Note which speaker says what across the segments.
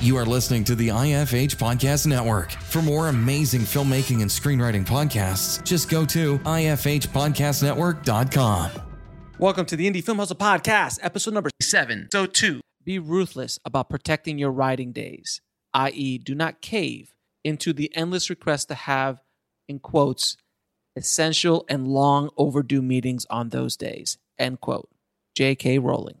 Speaker 1: You are listening to the IFH Podcast Network. For more amazing filmmaking and screenwriting podcasts, just go to ifhpodcastnetwork.com.
Speaker 2: Welcome to the Indie Film Hustle Podcast, episode number seven. So, two, be ruthless about protecting your writing days, i.e., do not cave into the endless request to have, in quotes, essential and long overdue meetings on those days, end quote. J.K. Rowling.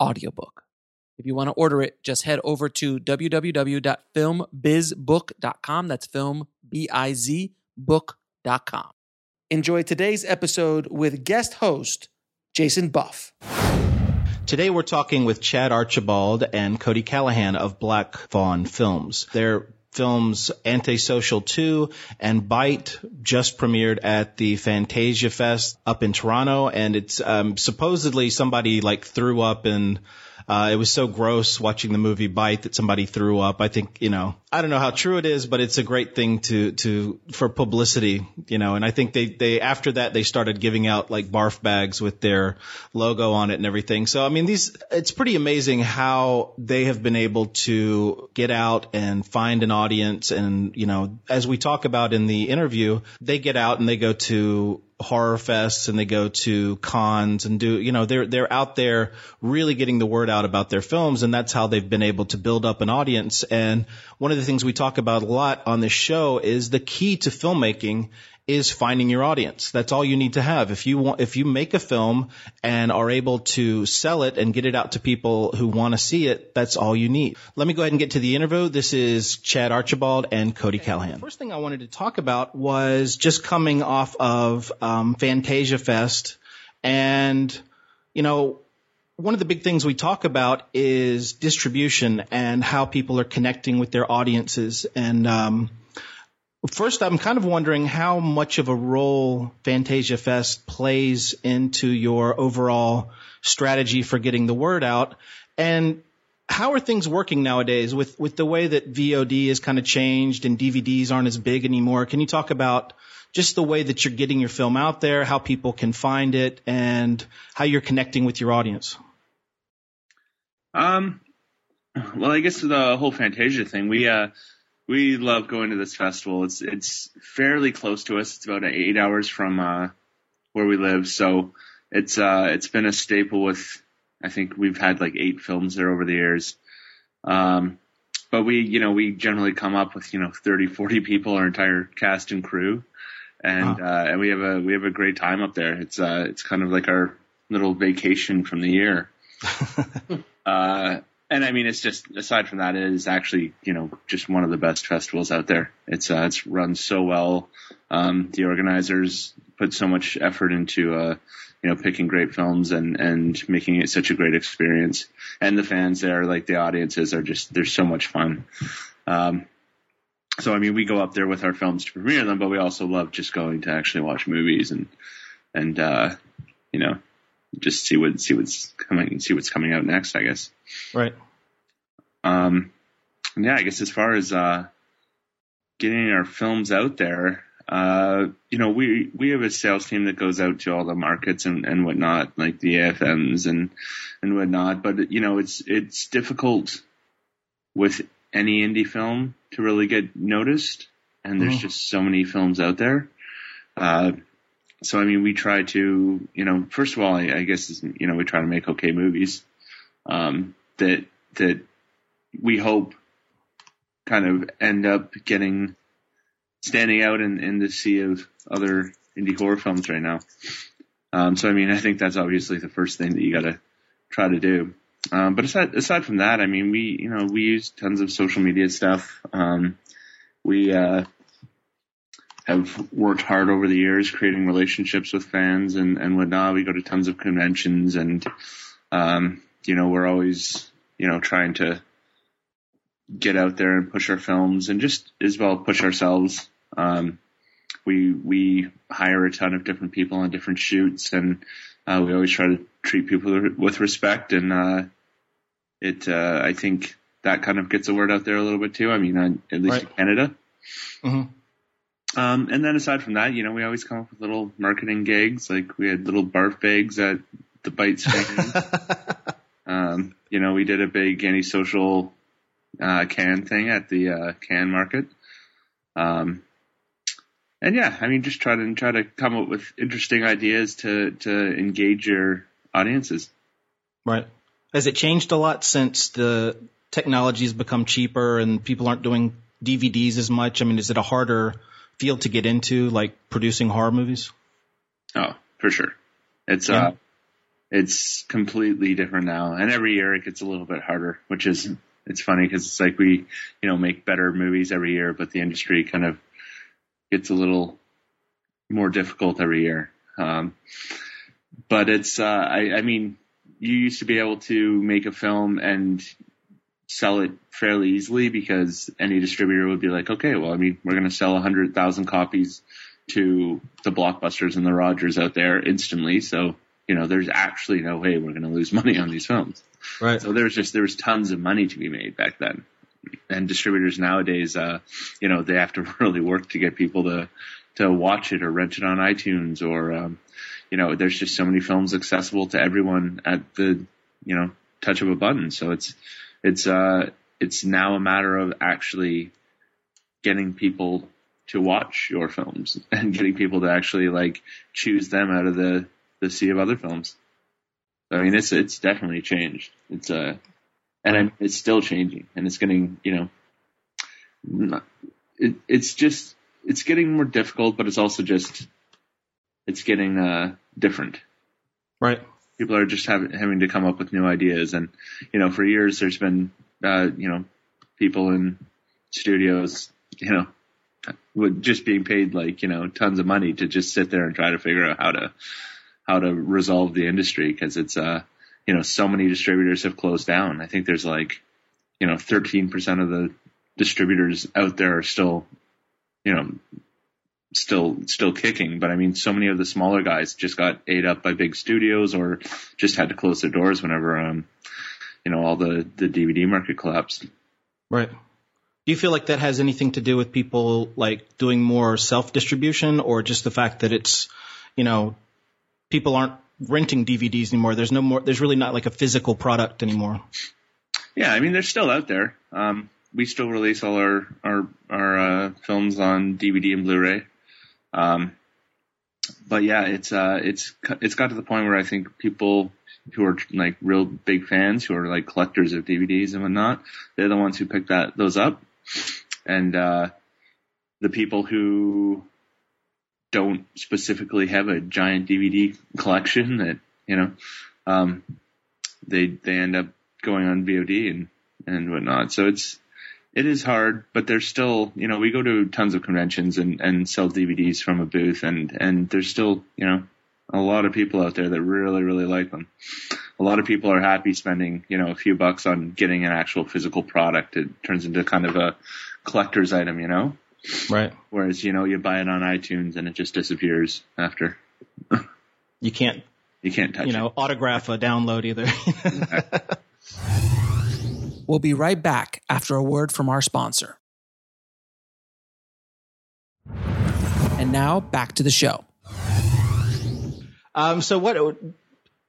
Speaker 2: audiobook. If you want to order it, just head over to www.filmbizbook.com. That's film, B I Z, book.com. Enjoy today's episode with guest host, Jason Buff.
Speaker 3: Today we're talking with Chad Archibald and Cody Calahan of Black Fawn Films. Their films Antisocial 2 and Bite just premiered at the Fantasia Fest up in Toronto. And it's um, supposedly somebody like threw up and uh, it was so gross watching the movie Bite that somebody threw up. I think, you know, I don't know how true it is, but it's a great thing to, to, for publicity, you know, and I think they, they, after that, they started giving out like barf bags with their logo on it and everything. So, I mean, these, it's pretty amazing how they have been able to get out and find an audience. And, you know, as we talk about in the interview, they get out and they go to horror fests and they go to cons and do you know they're they're out there really getting the word out about their films and that's how they've been able to build up an audience. And one of the things we talk about a lot on this show is the key to filmmaking is finding your audience. That's all you need to have. If you want, if you make a film and are able to sell it and get it out to people who want to see it, that's all you need. Let me go ahead and get to the interview. This is Chad Archibald and Cody Calahan. The first thing I wanted to talk about was just coming off of um, Fantasia Fest, and you know, one of the big things we talk about is distribution and how people are connecting with their audiences and um, First, I'm kind of wondering how much of a role Fantasia Fest plays into your overall strategy for getting the word out. And how are things working nowadays with, with the way that VOD has kind of changed and DVDs aren't as big anymore? Can you talk about just the way that you're getting your film out there, how people can find it, and how you're connecting with your audience?
Speaker 4: Um, well, I guess the whole Fantasia thing, we, uh, we love going to this festival. It's it's fairly close to us. It's about eight hours from uh, where we live, so it's uh, it's been a staple. With I think we've had like eight films there over the years. Um, but we, you know, we generally come up with you know 30, 40 people, our entire cast and crew, and uh, and we have a we have a great time up there. It's uh, it's kind of like our little vacation from the year. uh, and I mean, it's just aside from that, it is actually you know just one of the best festivals out there. It's uh, it's run so well. Um, the organizers put so much effort into uh, you know picking great films and and making it such a great experience. And the fans there, like the audiences, are just they're so much fun. Um, so I mean, we go up there with our films to premiere them, but we also love just going to actually watch movies and and uh, you know just see what see what's coming see what's coming out next. I guess.
Speaker 3: Right.
Speaker 4: Um. Yeah, I guess as far as uh, getting our films out there, uh, you know, we we have a sales team that goes out to all the markets and, and whatnot, like the AFMs and and whatnot. But you know, it's it's difficult with any indie film to really get noticed, and there's mm. just so many films out there. Uh, so I mean, we try to, you know, first of all, I, I guess you know we try to make okay movies um, that that we hope kind of end up getting standing out in, in the sea of other indie horror films right now. Um, so I mean, I think that's obviously the first thing that you got to try to do. Um, but aside aside from that, I mean, we you know we use tons of social media stuff. Um, we uh, have worked hard over the years creating relationships with fans and and whatnot. We go to tons of conventions and um, you know we're always you know trying to get out there and push our films and just as well push ourselves. Um, we we hire a ton of different people on different shoots, and uh, we always try to treat people with respect. And uh, it uh, I think that kind of gets the word out there a little bit too. I mean, at least right. in Canada. Mm-hmm. Um, and then aside from that, you know, we always come up with little marketing gigs. Like we had little barf bags at the Bite um, you know, we did a big anti-social uh, can thing at the uh, Cannes market. Um, and yeah, I mean, just try to try to come up with interesting ideas to to engage your audiences.
Speaker 3: Right. Has it changed a lot since the technology has become cheaper and people aren't doing DVDs as much? I mean, is it a harder field to get into, like producing horror movies?
Speaker 4: Oh, for sure. It's yeah. uh, it's completely different now, and every year it gets a little bit harder, which is it's funny because it's like we, you know, make better movies every year, but the industry kind of gets a little more difficult every year. Um, but it's, uh, I, I mean, you used to be able to make a film and sell it fairly easily because any distributor would be like, okay, well, I mean, we're going to sell a hundred thousand copies to the blockbusters and the Rogers out there instantly. So, you know, there's actually no way we're going to lose money on these films.
Speaker 3: Right.
Speaker 4: So there was just there was tons of money to be made back then. And distributors nowadays, uh, you know, they have to really work to get people to to watch it or rent it on iTunes or, um, you know, there's just so many films accessible to everyone at the, you know, touch of a button. So it's it's uh it's now a matter of actually getting people to watch your films and getting people to actually like choose them out of the the sea of other films. I mean, it's it's definitely changed. It's uh, and I'm, it's still changing, and it's getting you know, not, it, it's just it's getting more difficult, but it's also just it's getting uh different.
Speaker 3: Right.
Speaker 4: People are just having having to come up with new ideas, and you know, for years there's been uh, you know, people in studios, you know, with just being paid like you know tons of money to just sit there and try to figure out how to how to resolve the industry because it's uh you know so many distributors have closed down. I think there's like you know 13% of the distributors out there are still you know still still kicking but i mean so many of the smaller guys just got ate up by big studios or just had to close their doors whenever um you know all the the dvd market collapsed
Speaker 3: right do you feel like that has anything to do with people like doing more self distribution or just the fact that it's you know people aren't renting DVDs anymore. There's no more. There's really not like a physical product anymore.
Speaker 4: Yeah, I mean they're still out there. Um, we still release all our our our uh, films on DVD and Blu-ray. Um, but yeah, it's uh, it's it's got to the point where I think people who are like real big fans, who are like collectors of DVDs and whatnot, they're the ones who pick that those up, and uh, the people who don't specifically have a giant DVD collection that you know um, they they end up going on VOD and and whatnot. So it's it is hard, but there's still you know we go to tons of conventions and and sell DVDs from a booth, and and there's still you know a lot of people out there that really really like them. A lot of people are happy spending you know a few bucks on getting an actual physical product. It turns into kind of a collector's item, you know.
Speaker 3: Right.
Speaker 4: Whereas, you know, you buy it on iTunes and it just disappears after.
Speaker 3: you can't.
Speaker 4: You can't touch it.
Speaker 3: You know,
Speaker 4: it.
Speaker 3: autograph a download either.
Speaker 2: we'll be right back after a word from our sponsor. And now back to the show.
Speaker 3: Um, so what,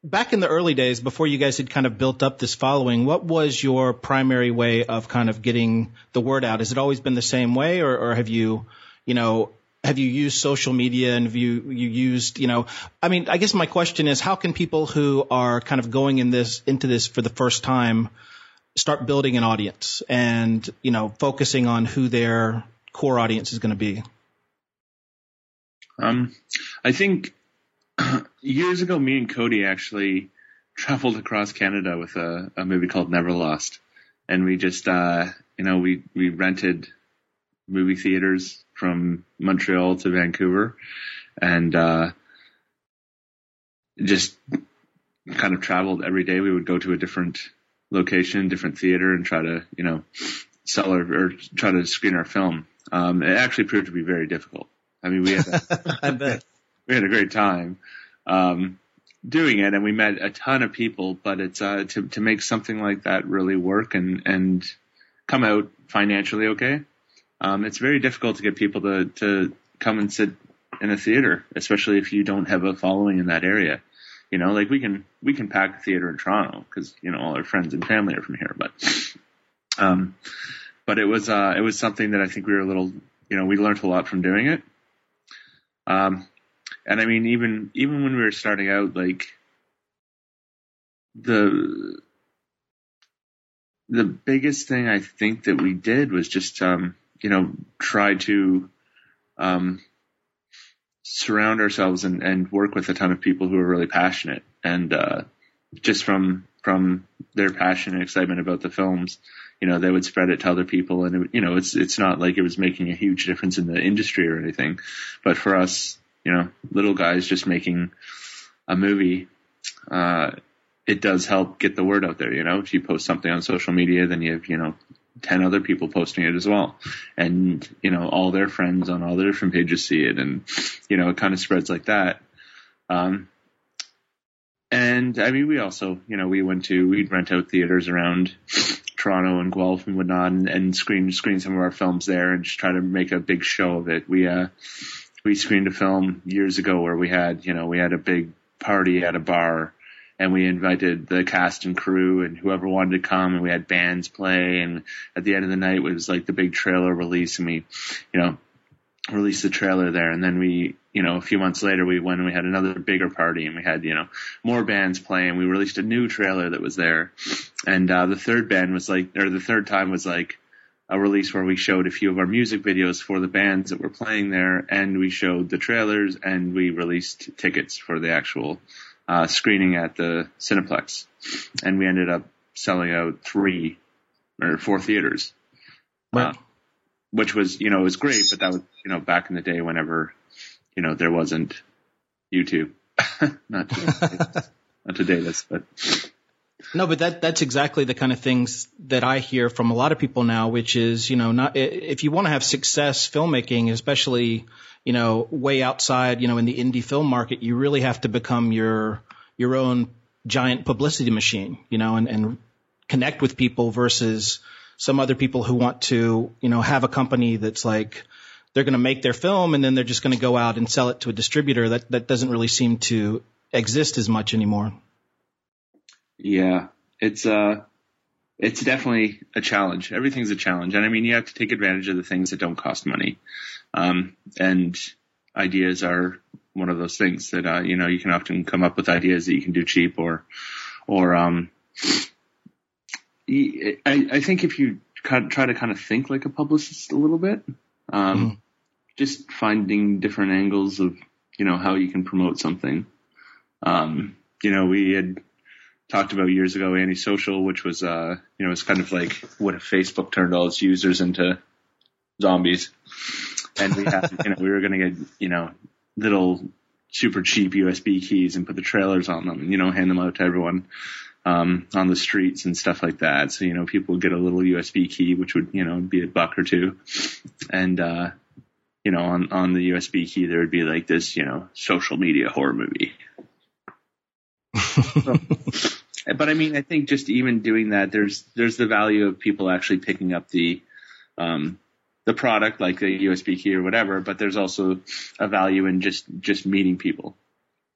Speaker 3: back in the early days before you guys had kind of built up this following, what was your primary way of kind of getting the word out? Has it always been the same way or, or have you, you know, have you used social media and have you, you used, you know, I mean, I guess my question is how can people who are kind of going in this, into this for the first time start building an audience and, you know, focusing on who their core audience is going to be?
Speaker 4: Um, I think years ago, me and Cody actually traveled across Canada with a, a movie called Neverlost. And we just, uh, you know, we, we rented movie theaters from Montreal to Vancouver and, uh, just kind of traveled every day. We would go to a different location, different theater and try to, you know, sell our, or try to screen our film. Um, it actually proved to be very difficult. I mean, we had, a,
Speaker 3: I bet.
Speaker 4: we had a great time, um, doing it and we met a ton of people, but it's, uh, to, to make something like that really work and, and come out financially okay. Um, it's very difficult to get people to, to come and sit in a theater, especially if you don't have a following in that area. You know, like we can, we can pack a theater in Toronto because, you know, all our friends and family are from here, but, um, but it was, uh, it was something that I think we were a little, you know, we learned a lot from doing it. Um, and I mean, even, even when we were starting out, like the, the biggest thing I think that we did was just, um, you know, try to, um, surround ourselves and, and work with a ton of people who are really passionate. And, uh, just from, from their passion and excitement about the films, you know, they would spread it to other people. And, it, you know, it's, it's not like it was making a huge difference in the industry or anything, but for us, you know, little guys just making a movie, uh, it does help get the word out there. You know, if you post something on social media, then you have, you know, 10 other people posting it as well. And, you know, all their friends on all the different pages see it. And, you know, it kind of spreads like that. Um, and I mean, we also, you know, we went to, we'd rent out theaters around Toronto and Guelph and whatnot and, and screen, screen some of our films there and just try to make a big show of it. We, uh, we screened a film years ago where we had, you know, we had a big party at a bar and we invited the cast and crew and whoever wanted to come and we had bands play and at the end of the night was like the big trailer release and we, you know, released the trailer there and then we, you know, a few months later we went and we had another bigger party and we had, you know, more bands playing. We released a new trailer that was there. And, uh, the third band was like, or the third time was like a release where we showed a few of our music videos for the bands that were playing there and we showed the trailers and we released tickets for the actual, uh, screening at the Cineplex. And we ended up selling out three or four theaters.
Speaker 3: Right.
Speaker 4: Uh, which was, you know, it was great, but that was, you know, back in the day whenever, you know, there wasn't YouTube. not to, not to date us, but
Speaker 3: No, but that that's exactly the kind of things that I hear from a lot of people now, which is, you know, not if you want to have success filmmaking, especially, you know, way outside, you know, in the indie film market, you really have to become your your own giant publicity machine, you know, and, and connect with people versus some other people who want to, you know, have a company that's like they're going to make their film and then they're just going to go out and sell it to a distributor. That that doesn't really seem to exist as much anymore.
Speaker 4: Yeah, it's uh, it's definitely a challenge. Everything's a challenge, and I mean, you have to take advantage of the things that don't cost money. Um, and ideas are one of those things that uh, you know you can often come up with ideas that you can do cheap or or um, I, I think if you try to kind of think like a publicist a little bit, um, mm. just finding different angles of you know how you can promote something. Um, you know, we had talked about years ago, antisocial, which was, uh, you know, it's kind of like what if Facebook turned all its users into zombies. And we had, you know, we were going to get, you know, little super cheap USB keys and put the trailers on them and, you know, hand them out to everyone, um, on the streets and stuff like that. So, you know, people would get a little USB key, which would, you know, be a buck or two. And, uh, you know, on, on the USB key, there would be like this, you know, social media horror movie. so, but I mean, I think just even doing that, there's there's the value of people actually picking up the um, the product like the USB key or whatever, but there's also a value in just just meeting people.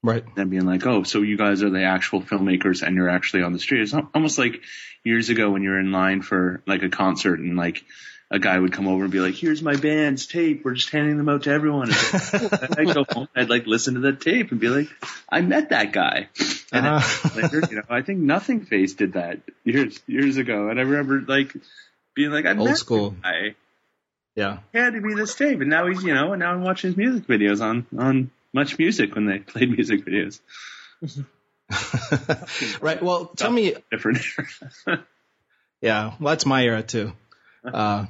Speaker 3: Right.
Speaker 4: And being like, oh, so you guys are the actual filmmakers and you're actually on the street. It's almost like years ago when you're in line for like a concert and like a guy would come over and be like, here's my band's tape. We're just handing them out to everyone. And I'd go home. I'd like listen to the tape and be like, I met that guy. And uh-huh. later, you know, I think Nothingface did that years, years ago. And I remember like being like, I
Speaker 3: old
Speaker 4: met
Speaker 3: school.
Speaker 4: guy.
Speaker 3: Yeah.
Speaker 4: He had to be this tape. And now he's, you know, and now I'm watching his music videos on, on MuchMusic when they played music videos.
Speaker 3: right. Well, tell me.
Speaker 4: Different.
Speaker 3: yeah. Well, that's my era too. Uh,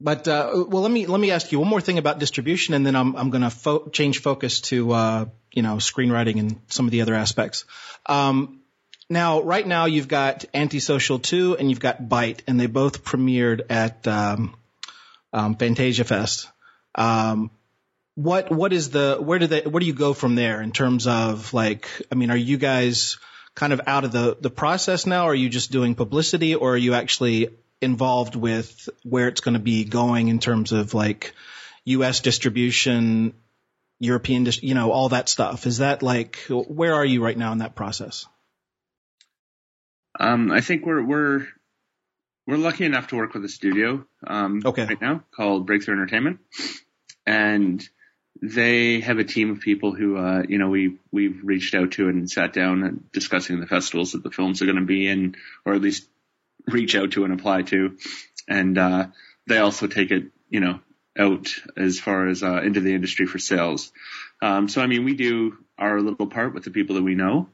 Speaker 3: but uh, well, let me let me ask you one more thing about distribution, and then I'm I'm going to fo- change focus to uh, you know screenwriting and some of the other aspects. Um, now, right now, you've got Antisocial 2 and you've got Bite, and they both premiered at um, um, Fantasia Fest. Um, what what is the where do they where do you go from there in terms of like I mean, are you guys kind of out of the the process now? Are you just doing publicity, or are you actually involved with where it's going to be going in terms of like U.S. distribution, European, you know, all that stuff. Is that like where are you right now in that process?
Speaker 4: Um, I think we're we're we're lucky enough to work with a studio um,
Speaker 3: okay.
Speaker 4: right now called Breakthrough Entertainment, and they have a team of people who uh, you know we we've reached out to and sat down and discussing the festivals that the films are going to be in, or at least reach out to and apply to. And, uh, they also take it, you know, out as far as, uh, into the industry for sales. Um, so, I mean, we do our little part with the people that we know,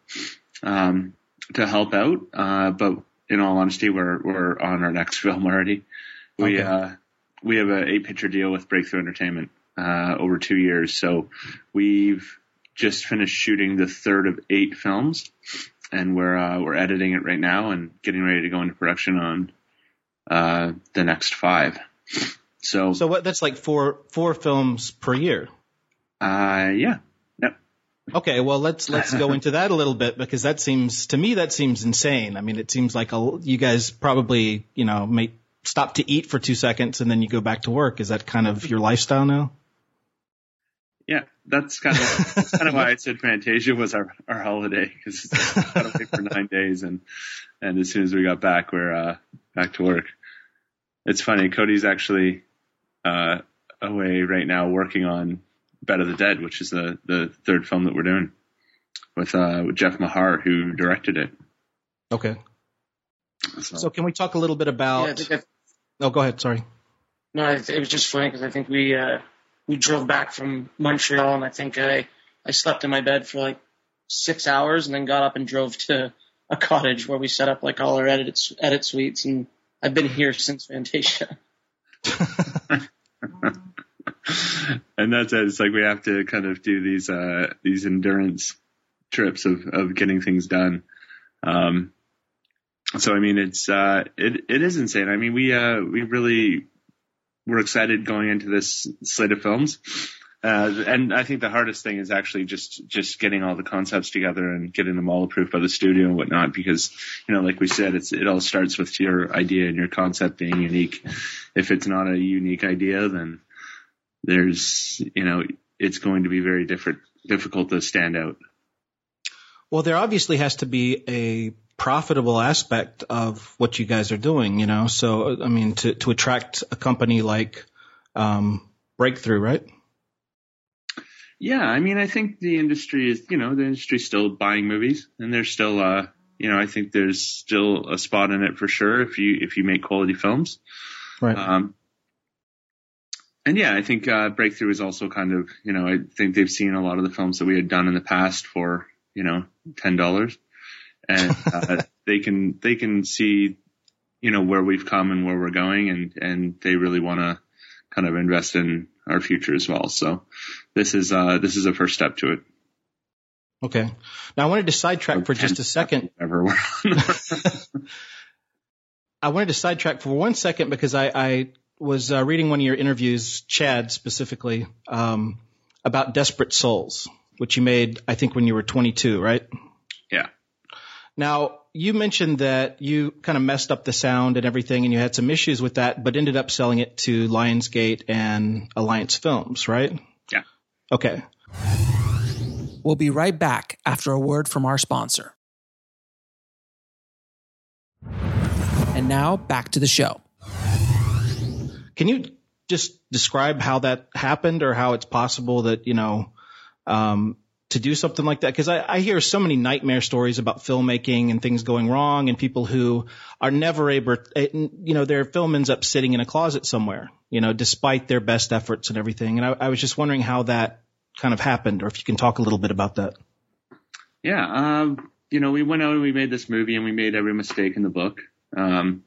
Speaker 4: um, to help out. Uh, but in all honesty, we're, we're on our next film already. We, okay. uh, we have a eight picture deal with Breakthrough Entertainment, uh, over two years. So we've just finished shooting the third of eight films and we're uh, we're editing it right now and getting ready to go into production on uh, the next five. So
Speaker 3: so what? That's like four four films per year.
Speaker 4: Uh, yeah. Yep.
Speaker 3: Okay, well let's let's go into that a little bit because that seems to me that seems insane. I mean, it seems like a, you guys probably you know may stop to eat for two seconds and then you go back to work. Is that kind of your lifestyle now?
Speaker 4: Yeah, that's kind of that's kind of why I said Fantasia was our our holiday because got away for nine days and and as soon as we got back, we're uh, back to work. It's funny. Cody's actually uh, away right now working on Bed of the Dead, which is the the third film that we're doing with uh, with Jeff Maher, who directed it.
Speaker 3: Okay. So, so can we talk a little bit about? Yeah, oh, go ahead. Sorry.
Speaker 5: No, it was just funny because I think we uh, we drove back from Montreal, and I think I I slept in my bed for like six hours, and then got up and drove to a cottage where we set up like all our edit edit suites, and I've been here since Fantasia.
Speaker 4: and that's it. It's like we have to kind of do these uh these endurance trips of of getting things done. Um, so I mean, it's uh it it is insane. I mean, we uh we really we're excited going into this slate of films. Uh, and I think the hardest thing is actually just, just getting all the concepts together and getting them all approved by the studio and whatnot, because, you know, like we said, it's, it all starts with your idea and your concept being unique. If it's not a unique idea, then there's, you know, it's going to be very different, difficult to stand out.
Speaker 3: Well, there obviously has to be a profitable aspect of what you guys are doing, you know. So I mean, to to attract a company like um, Breakthrough, right?
Speaker 4: Yeah, I mean, I think the industry is, you know, the industry's still buying movies, and there's still, uh, you know, I think there's still a spot in it for sure if you if you make quality films.
Speaker 3: Right. Um,
Speaker 4: and yeah, I think uh, Breakthrough is also kind of, you know, I think they've seen a lot of the films that we had done in the past for, you know, ten dollars and uh, they can they can see you know where we've come and where we're going, and and they really want to kind of invest in our future as well. So this is uh, this is a first step to it.
Speaker 3: Okay. Now I wanted to sidetrack for just a second. I wanted to sidetrack for one second because I, I was uh, reading one of your interviews, Chad specifically, um, about Desperate Souls, which you made, I think, when you were 22, right?
Speaker 4: Yeah.
Speaker 3: Now, you mentioned that you kind of messed up the sound and everything and you had some issues with that, but ended up selling it to Lionsgate and Alliance Films, right?
Speaker 4: Yeah.
Speaker 3: Okay.
Speaker 2: We'll be right back after a word from our sponsor. And now back to the show.
Speaker 3: Can you just describe how that happened or how it's possible that, you know, um, to do something like that? Because I, I, hear so many nightmare stories about filmmaking and things going wrong and people who are never able, eh, you know, their film ends up sitting in a closet somewhere, you know, despite their best efforts and everything. And I, I was just wondering how that kind of happened or if you can talk a little bit about that.
Speaker 4: Yeah. Um, you know, we went out and we made this movie and we made every mistake in the book. Um,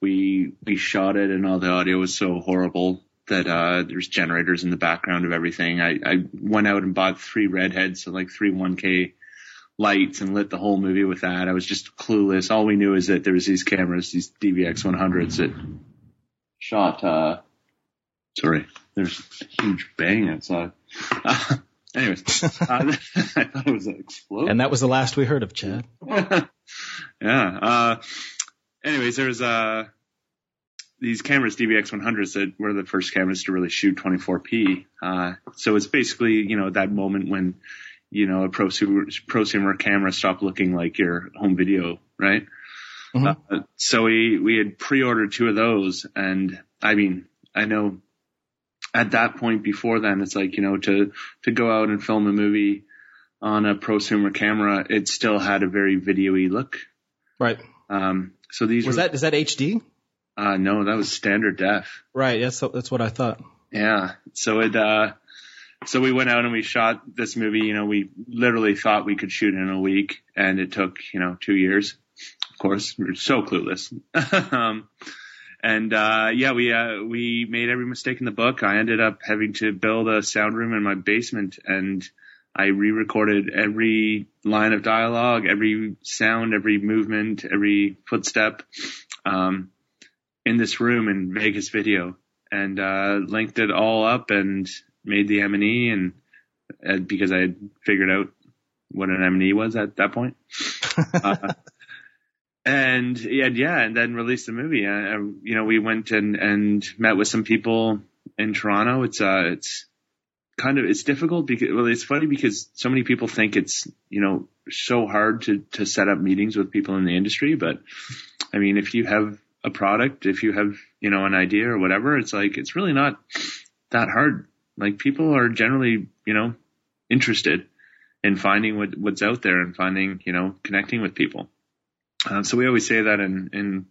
Speaker 4: we we shot it and all the audio was so horrible that uh, there's generators in the background of everything. I, I went out and bought three redheads, so like three 1K lights, and lit the whole movie with that. I was just clueless. All we knew is that there was these cameras, these DVX 100s that shot. Uh, sorry, there's a huge bang outside. Uh, anyways, uh, I thought it was an explosion.
Speaker 3: And that was the last we heard of Chad.
Speaker 4: yeah. Uh, anyways, there's uh these cameras, DVX 100s, that were the first cameras to really shoot 24p. Uh, so it's basically, you know, that moment when, you know, a prosumer, prosumer camera stopped looking like your home video, right? Mm-hmm. Uh, so we, we had pre-ordered two of those. And I mean, I know at that point before then, it's like, you know, to, to go out and film a movie on a prosumer camera, it still had a very video-y look.
Speaker 3: Right.
Speaker 4: Um, so these
Speaker 3: was
Speaker 4: were,
Speaker 3: that, is that HD?
Speaker 4: Uh, no, that was standard def.
Speaker 3: Right. That's that's what I thought.
Speaker 4: Yeah. So it. Uh, so we went out and we shot this movie. You know, we literally thought we could shoot in a week, and it took you know two years. Of course, we are so clueless. um, and uh, yeah, we uh, we made every mistake in the book. I ended up having to build a sound room in my basement, and I re-recorded every line of dialogue, every sound, every movement, every footstep. Um, in this room in Vegas Video and uh, linked it all up and made the M&E and uh, because I had figured out what an M&E was at that point. uh, and yeah, yeah, and then released the movie. Uh, you know, we went and and met with some people in Toronto. It's uh, it's kind of it's difficult because well, it's funny because so many people think it's you know so hard to to set up meetings with people in the industry, but I mean, if you have a product, if you have, you know, an idea or whatever, it's like, it's really not that hard. Like people are generally, you know, interested in finding what, what's out there and finding, you know, connecting with people. Um, so we always say that in, in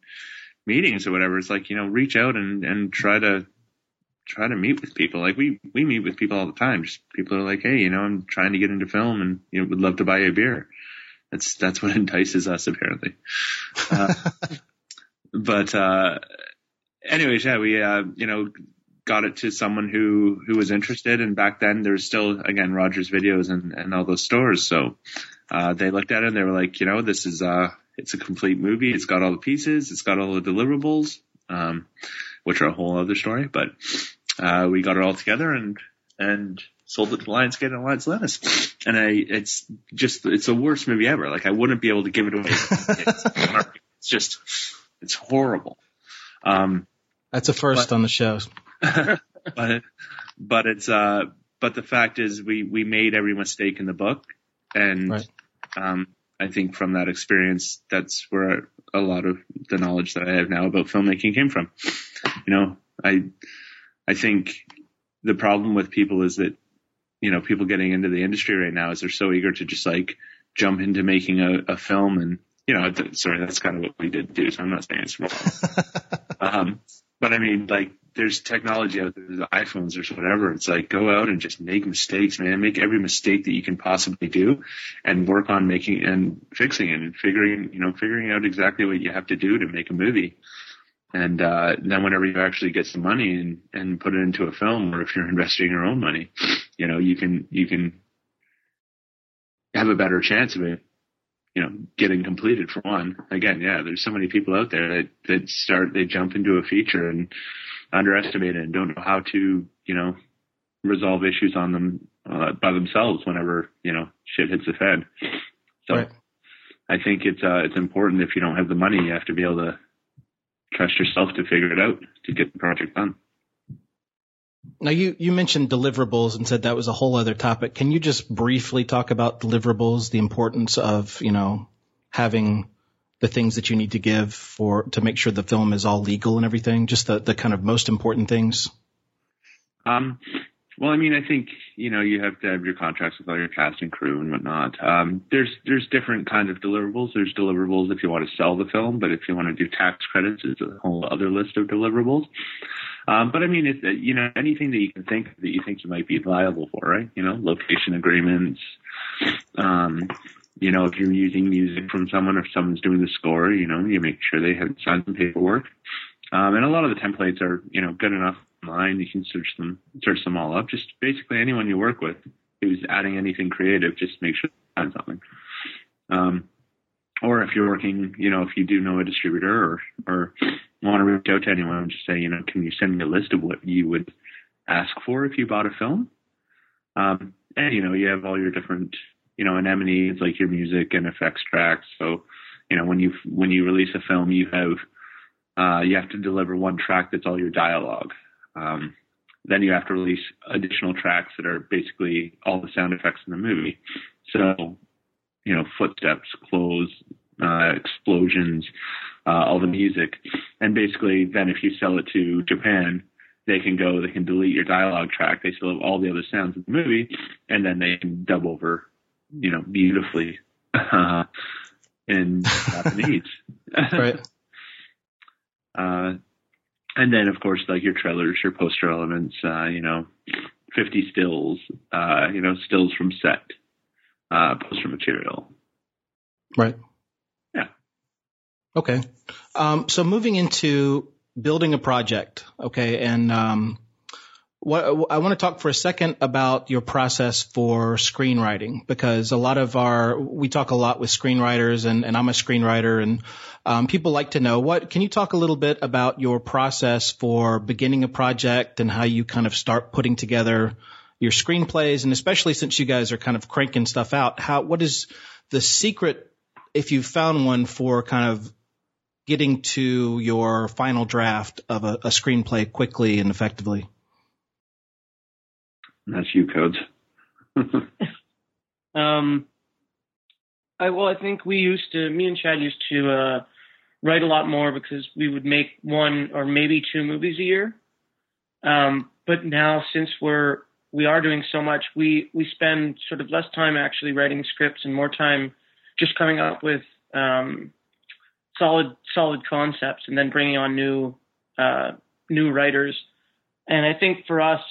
Speaker 4: meetings or whatever. It's like, you know, reach out and, and try to, try to meet with people. Like we, we meet with people all the time. Just people are like, Hey, you know, I'm trying to get into film and, you know, would love to buy a beer. That's, that's what entices us apparently. Uh, but uh, anyways, yeah, we uh, you know got it to someone who who was interested, and back then there was still again Rogers Videos and and all those stores, so uh, they looked at it and they were like, you know, this is uh it's a complete movie. It's got all the pieces. It's got all the deliverables, um, which are a whole other story. But uh, we got it all together and and sold it to Lionsgate and Alliance Atlantis. And I, it's just, it's the worst movie ever. Like I wouldn't be able to give it away. it's just, it's horrible. Um,
Speaker 3: That's a first
Speaker 4: but,
Speaker 3: on the show.
Speaker 4: but, but it's, uh, but the fact is we, we made every mistake in the book. And, right. um, I think from that experience, that's where a lot of the knowledge that I have now about filmmaking came from. You know, I, I think the problem with people is that, you know, people getting into the industry right now is they're so eager to just like jump into making a, a film and you know, sorry, that's kind of what we did do. So I'm not saying it's wrong. um, but I mean, like, there's technology out there, there's iPhones, there's whatever. It's like, go out and just make mistakes, man. Make every mistake that you can possibly do and work on making and fixing it and figuring, you know, figuring out exactly what you have to do to make a movie. And, uh, then whenever you actually get some money and, and put it into a film or if you're investing your own money, you know, you can, you can have a better chance of it you know, getting completed for one. Again, yeah, there's so many people out there that, that start, they jump into a feature and underestimate it and don't know how to, you know, resolve issues on them uh, by themselves whenever, you know, shit hits the fan. So, right. I think it's uh, it's important if you don't have the money, you have to be able to trust yourself to figure it out to get the project done.
Speaker 3: Now you, you mentioned deliverables and said that was a whole other topic. Can you just briefly talk about deliverables, the importance of, you know, having the things that you need to give for to make sure the film is all legal and everything? Just the, the kind of most important things.
Speaker 4: Um, well, I mean, I think you know you have to have your contracts with all your cast and crew and whatnot. Um, there's there's different kinds of deliverables. There's deliverables if you want to sell the film, but if you want to do tax credits, it's a whole other list of deliverables. Um, but I mean, it's you know anything that you can think that you think you might be liable for, right? You know, location agreements. Um, you know, if you're using music from someone, if someone's doing the score, you know, you make sure they have signed some paperwork. Um, and a lot of the templates are, you know, good enough online. You can search them, search them all up. Just basically anyone you work with who's adding anything creative, just make sure they find something. Um, or if you're working, you know, if you do know a distributor or, or want to reach out to anyone and just say, you know, can you send me a list of what you would ask for if you bought a film? Um, and you know, you have all your different, you know, M&Es like your music and effects tracks. So, you know, when you when you release a film, you have uh, you have to deliver one track that's all your dialogue. Um, then you have to release additional tracks that are basically all the sound effects in the movie. So, you know, footsteps, clothes, uh, explosions, uh, all the music. And basically, then if you sell it to Japan, they can go, they can delete your dialogue track. They still have all the other sounds of the movie, and then they can dub over, you know, beautifully uh, in Japanese.
Speaker 3: right.
Speaker 4: Uh, and then, of course, like your trailers, your poster elements, uh, you know, 50 stills, uh, you know, stills from set, uh, poster material.
Speaker 3: Right.
Speaker 4: Yeah.
Speaker 3: Okay. Um, so moving into building a project. Okay. And, um, what I want to talk for a second about your process for screenwriting because a lot of our we talk a lot with screenwriters and, and I'm a screenwriter and um, people like to know what can you talk a little bit about your process for beginning a project and how you kind of start putting together your screenplays and especially since you guys are kind of cranking stuff out how what is the secret if you found one for kind of getting to your final draft of a, a screenplay quickly and effectively
Speaker 4: that's you, Codes.
Speaker 5: um, I well, I think we used to. Me and Chad used to uh, write a lot more because we would make one or maybe two movies a year. Um, but now, since we're we are doing so much, we we spend sort of less time actually writing scripts and more time just coming up with um, solid solid concepts and then bringing on new uh, new writers. And I think for us,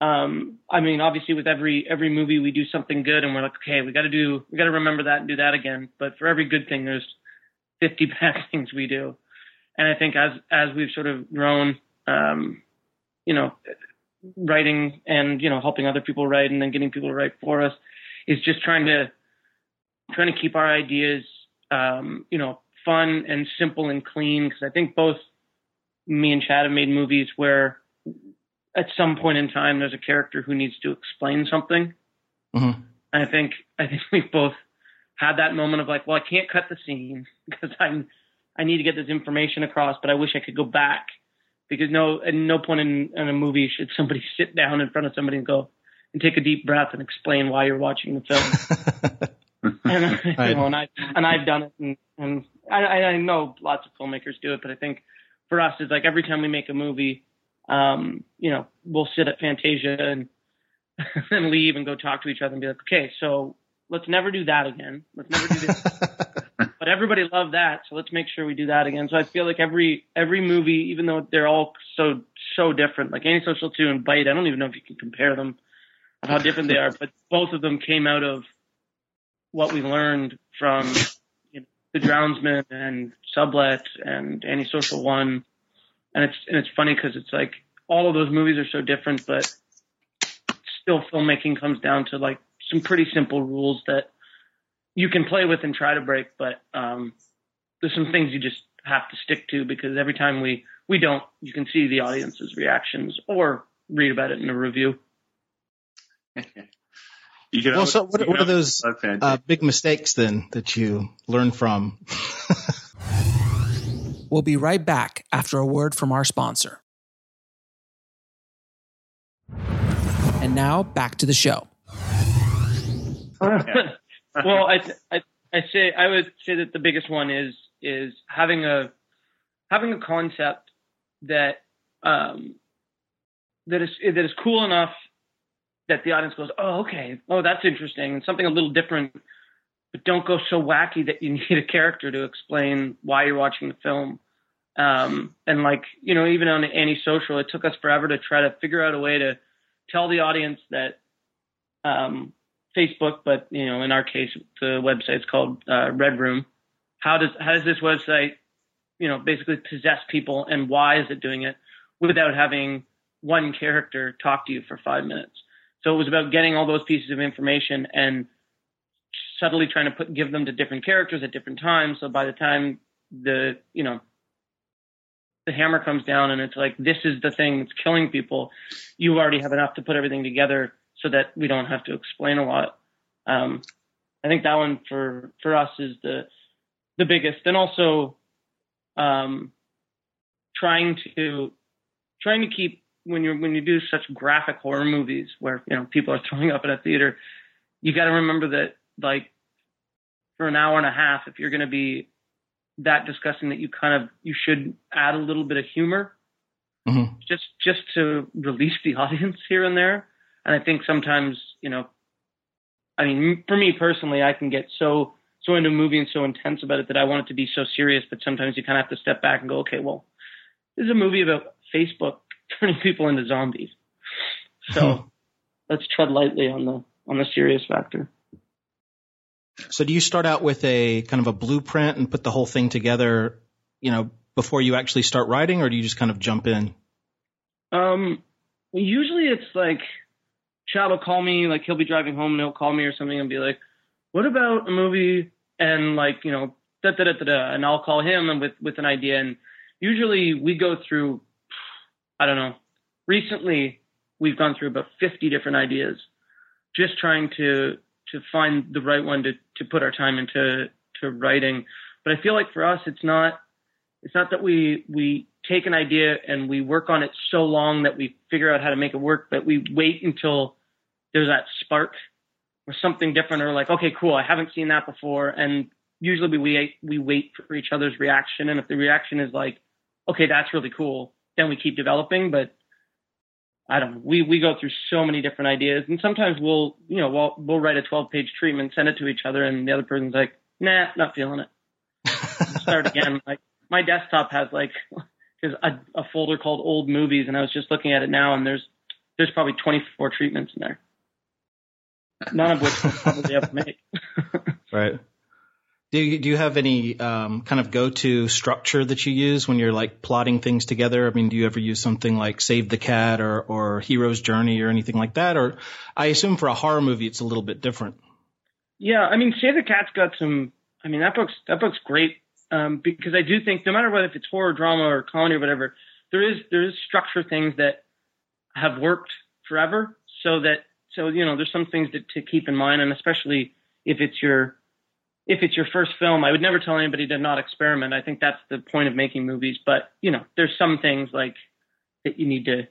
Speaker 5: um, I mean, obviously, with every every movie, we do something good, and we're like, okay, we got to do, we got to remember that and do that again. But for every good thing, there's 50 bad things we do. And I think as as we've sort of grown, um, you know, writing and you know helping other people write and then getting people to write for us is just trying to trying to keep our ideas, um, you know, fun and simple and clean. Because I think both me and Chad have made movies where at some point in time there's a character who needs to explain something.
Speaker 3: Mm-hmm.
Speaker 5: And I think I think we both had that moment of like, well, I can't cut the scene because I'm I need to get this information across, but I wish I could go back because no at no point in, in a movie should somebody sit down in front of somebody and go and take a deep breath and explain why you're watching the film. and, right. you know, and I and I've done it, and, and I, I know lots of filmmakers do it, but I think for us, it's like every time we make a movie, um, you know, we'll sit at Fantasia and then leave and go talk to each other and be like, okay, so let's never do that again. Let's never do this. But everybody loved that, so let's make sure we do that again. So I feel like every every movie, even though they're all so so different, like Antisocial Two and Bite, I don't even know if you can compare them how different they are, but both of them came out of what we learned from you know, The Drownsman and Sublet and Antisocial One and it's and it's funny because it's like all of those movies are so different, but still filmmaking comes down to like some pretty simple rules that you can play with and try to break, but um, there's some things you just have to stick to because every time we we don't, you can see the audience's reactions or read about it in a review.
Speaker 4: You can
Speaker 3: Well,
Speaker 4: always-
Speaker 3: so what,
Speaker 4: you
Speaker 3: what
Speaker 4: can
Speaker 3: are those uh, big mistakes then that you learn from?
Speaker 2: We'll be right back after a word from our sponsor. And now back to the show.
Speaker 5: well, I, I I say I would say that the biggest one is is having a having a concept that um, that is that is cool enough that the audience goes, oh okay, oh that's interesting, and something a little different, but don't go so wacky that you need a character to explain why you're watching the film. Um, and like you know, even on antisocial, it took us forever to try to figure out a way to tell the audience that um, Facebook, but you know, in our case, the website's called uh, Red Room. How does how does this website, you know, basically possess people, and why is it doing it without having one character talk to you for five minutes? So it was about getting all those pieces of information and subtly trying to put give them to different characters at different times. So by the time the you know the hammer comes down and it's like this is the thing that's killing people, you already have enough to put everything together so that we don't have to explain a lot. Um, I think that one for for us is the the biggest, and also um, trying to trying to keep when you're when you do such graphic horror movies where you know people are throwing up in a theater, you got to remember that like for an hour and a half, if you're going to be that disgusting, that you kind of you should add a little bit of humor
Speaker 3: Mhm.
Speaker 5: just just to release the audience here and there. And I think sometimes, you know, I mean, for me personally, I can get so so into a movie and so intense about it that I want it to be so serious. But sometimes you kind of have to step back and go, okay, well, this is a movie about Facebook turning people into zombies. So let's tread lightly on the on the serious factor.
Speaker 3: So do you start out with a kind of a blueprint and put the whole thing together, you know, before you actually start writing, or do you just kind of jump in?
Speaker 5: Um, usually it's like Chad will call me, like he'll be driving home and he'll call me or something and be like, "What about a movie?" And like you know, da da da da da, and I'll call him and with with an idea. And usually we go through, I don't know. Recently, we've gone through about 50 different ideas, just trying to to find the right one to to put our time into to writing. But I feel like for us, it's not it's not that we we take an idea and we work on it so long that we figure out how to make it work, but we wait until there's that spark or something different or like, okay, cool, I haven't seen that before. And usually we wait we wait for each other's reaction. And if the reaction is like, okay, that's really cool, then we keep developing. But I don't know. We we go through so many different ideas, and sometimes we'll you know we'll we'll write a 12 page treatment, send it to each other, and the other person's like, nah, not feeling it. Start again. Like my desktop has like there's a, a folder called old movies, and I was just looking at it now, and there's there's probably 24 treatments in there, none of which we'll probably ever make.
Speaker 3: Right. Do you, do you have any um, kind of go-to structure that you use when you're like plotting things together? I mean, do you ever use something like Save the Cat or, or Hero's Journey or anything like that? Or I assume for a horror movie, it's a little bit different.
Speaker 5: Yeah, I mean, Save the Cat's got some. I mean, that book's that book's great um, because I do think no matter whether if it's horror, drama, or comedy or whatever, there is there is structure things that have worked forever. So that so you know, there's some things that, to keep in mind, and especially if it's your if it's your first film, I would never tell anybody to not experiment. I think that's the point of making movies. But you know, there's some things like that you need to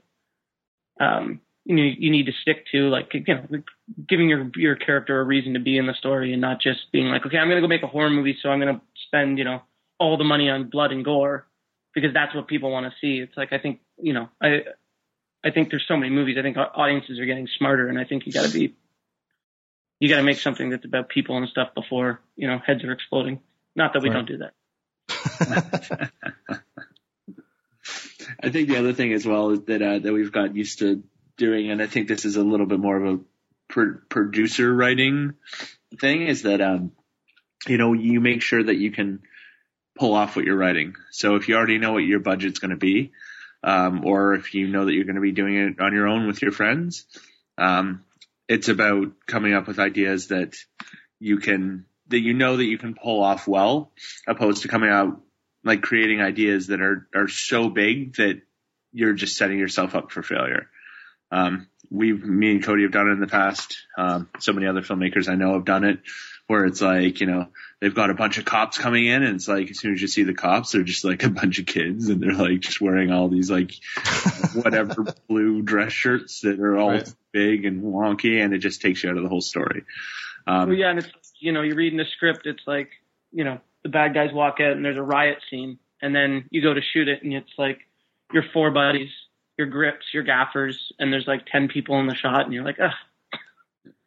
Speaker 5: um, you know you need to stick to, like you know, giving your your character a reason to be in the story and not just being like, okay, I'm gonna go make a horror movie, so I'm gonna spend you know all the money on blood and gore because that's what people want to see. It's like I think you know I I think there's so many movies. I think au- audiences are getting smarter, and I think you got to be you got to make something that's about people and stuff before you know heads are exploding. Not that we
Speaker 3: Right.
Speaker 5: don't do that.
Speaker 4: I think the other thing as well is that uh, that we've got used to doing, and I think this is a little bit more of a pro- producer writing thing, is that um, you know you make sure that you can pull off what you're writing. So if you already know what your budget's going to be, um, or if you know that you're going to be doing it on your own with your friends, um, it's about coming up with ideas that you can that you know that you can pull off well, opposed to coming out like creating ideas that are are so big that you're just setting yourself up for failure. Um, we've, me and Cody have done it in the past. Um, so many other filmmakers I know have done it where it's like, you know, they've got a bunch of cops coming in and it's like, as soon as you see the cops, they're just like a bunch of kids and they're like just wearing all these like whatever blue dress shirts that are all
Speaker 3: Right.
Speaker 4: big and wonky and it just takes you out of the whole story. Um,
Speaker 5: Well, yeah, and it's you know you're reading the script. It's like you know the bad guys walk out and there's a riot scene, and then you go to shoot it, and it's like your four buddies, your grips, your gaffers, and there's like ten people in the shot, and you're like, ugh.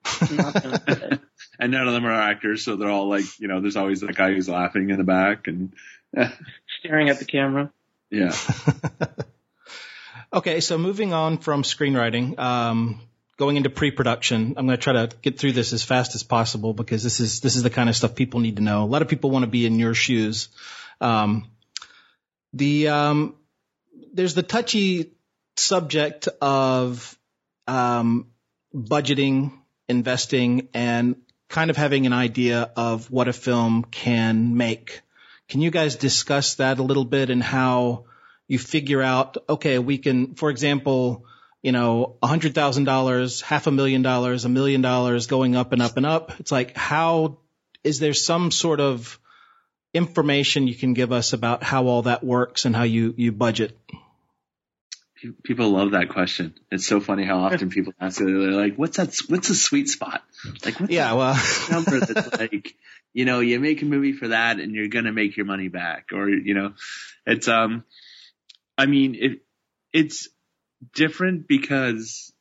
Speaker 5: I'm not gonna do it.
Speaker 4: and none of them are actors, so they're all like, you know, there's always that guy who's laughing in the back, and
Speaker 5: Staring at the camera.
Speaker 4: yeah,
Speaker 3: Okay, so moving on from screenwriting, um, going into pre-production, I'm going to try to get through this as fast as possible because this is this is the kind of stuff people need to know. A lot of people want to be in your shoes. Um, the um, there's the touchy subject of um, budgeting, investing, and kind of having an idea of what a film can make. Can you guys discuss that a little bit and how you figure out, okay, we can, for example, you know, a hundred thousand dollars, half a million dollars, a million dollars going up and up and up. It's like, how is there some sort of information you can give us about how all that works and how you, you budget?
Speaker 4: Pe- people love that question. It's so funny how often people ask it. They're like, "What's that? What's a sweet spot? Like, what's
Speaker 3: Yeah, well,
Speaker 4: number that's like, you know, you make a movie for that, and you're gonna make your money back, or you know, it's um, I mean, it it's different because,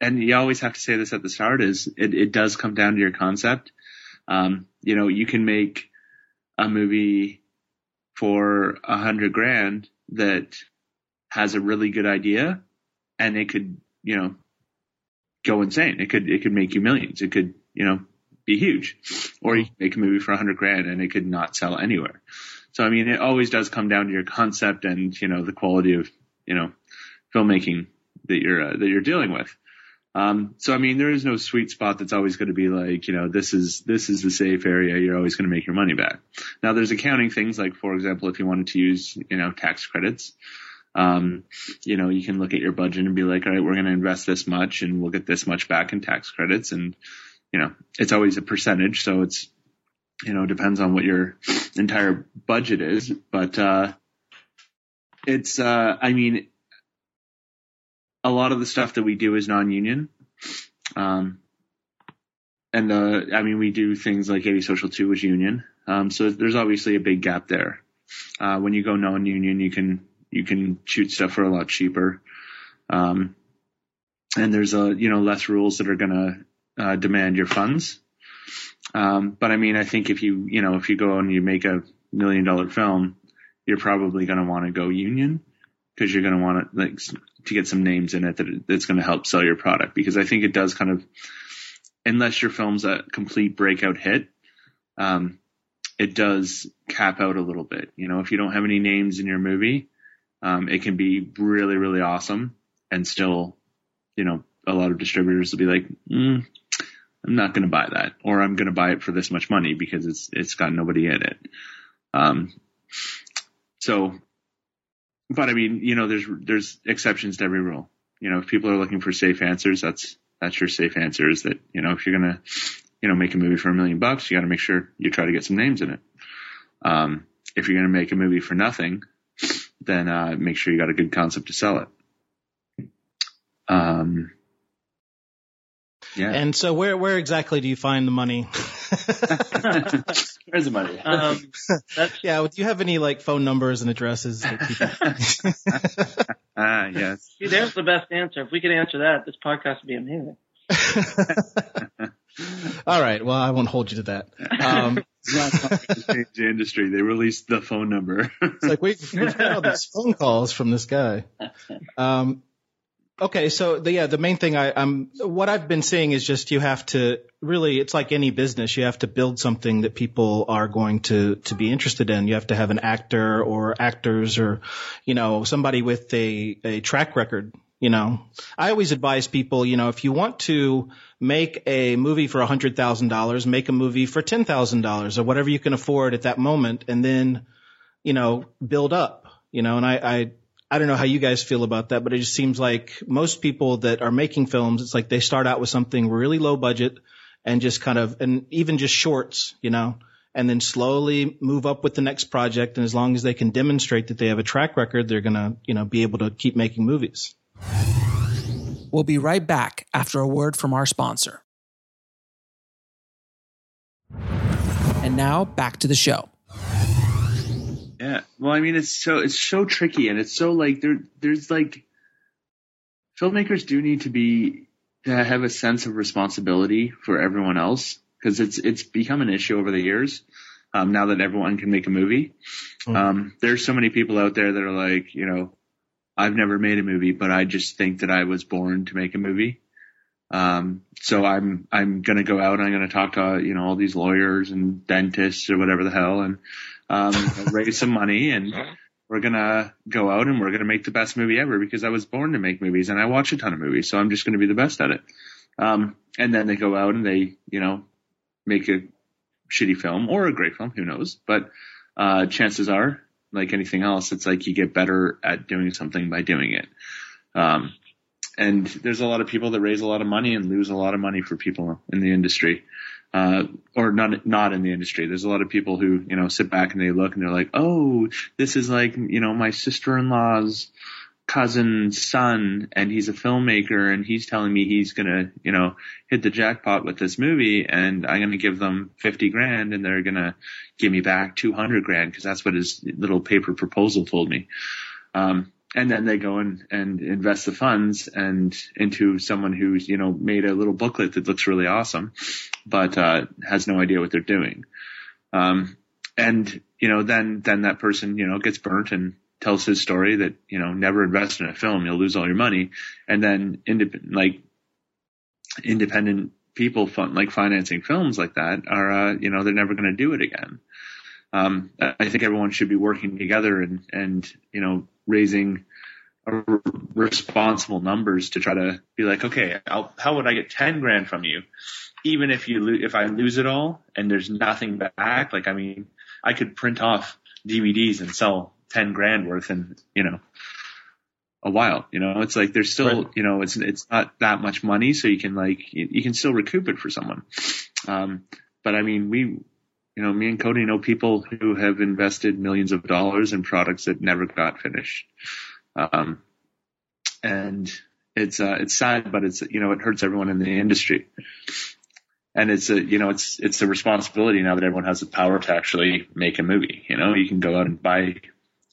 Speaker 4: and you always have to say this at the start is it it does come down to your concept. Um, you know, you can make a movie for a hundred grand that has a really good idea and it could, you know, go insane. It could, it could make you millions. It could, you know, be huge. Or you can make a movie for a hundred grand and it could not sell anywhere. So, I mean, it always does come down to your concept and, you know, the quality of, you know, filmmaking that you're, uh, that you're dealing with. Um, so I mean, there is no sweet spot that's always going to be like, you know, this is, this is the safe area. You're always going to make your money back. Now there's accounting things like, for example, if you wanted to use, you know, tax credits, um, you know, you can look at your budget and be like, all right, we're going to invest this much and we'll get this much back in tax credits. And, you know, it's always a percentage. So it's, you know, depends on what your entire budget is. But, uh, it's, uh, I mean, a lot of the stuff that we do is non-union. Um, and, uh, I mean, we do things like Antisocial 2 was union. Um, so there's obviously a big gap there. Uh, when you go non-union, you can, you can shoot stuff for a lot cheaper. Um, and there's a, you know, less rules that are going to, uh, demand your funds. Um, but I mean, I think if you, you know, if you go and you make a million dollar film, you're probably going to want to go union because you're going to want to like to get some names in it that that's going to help sell your product because I think it does kind of unless your film's a complete breakout hit um it does cap out a little bit you know if you don't have any names in your movie um it can be really really awesome and still you know a lot of distributors will be like mm, I'm not going to buy that or I'm going to buy it for this much money because it's it's got nobody in it um so but I mean, you know, there's there's exceptions to every rule. You know, if people are looking for safe answers, that's that's your safe answer. Is that you know, if you're gonna, you know, make a movie for a million bucks, you got to make sure you try to get some names in it. Um, if you're gonna make a movie for nothing, then uh, make sure you got a good concept to sell it. Um, yeah.
Speaker 3: And so where, where exactly do you find the money?
Speaker 4: Where's the money?
Speaker 5: Um, that's
Speaker 3: yeah. Do you have any like phone numbers and addresses that people?
Speaker 4: ah, yes.
Speaker 5: see, there's the best answer. If we could answer that, this podcast would be amazing.
Speaker 3: All right. Well, I won't hold you to that. Um,
Speaker 4: It's not something to change the industry. They released the phone number.
Speaker 3: it's like we've, we've had all these phone calls from this guy. Um, okay, so the, yeah, the main thing I, I'm what I've been seeing is just you have to really. It's like any business. You have to build something that people are going to to be interested in. You have to have an actor or actors or you know somebody with a a track record. You know, I always advise people, you know, if you want to make a movie for hundred thousand dollars, make a movie for ten thousand dollars or whatever you can afford at that moment, and then, you know, build up. You know, and I, I I don't know how you guys feel about that, but it just seems like most people that are making films, it's like they start out with something really low budget and just kind of, and even just shorts, you know, and then slowly move up with the next project. And as long as they can demonstrate that they have a track record, they're going to, you know, be able to keep making movies.
Speaker 2: We'll be right back after a word from our sponsor. And now back to the show.
Speaker 4: Yeah. Well, I mean, it's so it's so tricky, and it's so like there there's like filmmakers do need to be to have a sense of responsibility for everyone else because it's it's become an issue over the years. Um, now that everyone can make a movie, mm-hmm. um, there's so many people out there that are like, you know, I've never made a movie, but I just think that I was born to make a movie. Um, so I'm I'm gonna go out and I'm gonna talk to you know all these lawyers and dentists or whatever the hell and um, raise some money, and we're gonna go out and we're gonna make the best movie ever because I was born to make movies and I watch a ton of movies, so I'm just gonna be the best at it. Um, and then they go out and they, you know, make a shitty film or a great film, who knows? But uh, chances are, like anything else, it's like you get better at doing something by doing it. Um, and there's a lot of people that raise a lot of money and lose a lot of money for people in the industry uh, or not not in the industry. There's a lot of people who you know sit back and they look and they're like, oh, this is like you know my sister-in-law's cousin's son, and he's a filmmaker, and he's telling me he's gonna you know hit the jackpot with this movie, and I'm gonna give them fifty grand, and they're gonna give me back two hundred grand because that's what his little paper proposal told me. Um, and then they go and, and invest the funds and into someone who's you know made a little booklet that looks really awesome, but uh, has no idea what they're doing. Um, and you know then then that person you know gets burnt and tells his story that you know never invest in a film you'll lose all your money, and then independent like independent people fun, like financing films like that are uh, you know they're never going to do it again. Um, I think everyone should be working together and and you know raising responsible numbers to try to be like, okay, I'll, how would I get 10 grand from you? Even if you, lo- if I lose it all and there's nothing back, like, I mean, I could print off DVDs and sell 10 grand worth in, you know, a while, you know, it's like there's still, right. you know, it's, it's not that much money. So you can like, you, you can still recoup it for someone. Um, but I mean, we, you know, me and Cody know people who have invested millions of dollars in products that never got finished. Um, and it's, uh, it's sad, but it's, you know, it hurts everyone in the industry. And it's a, you know, it's, it's a responsibility now that everyone has the power to actually make a movie. You know, you can go out and buy,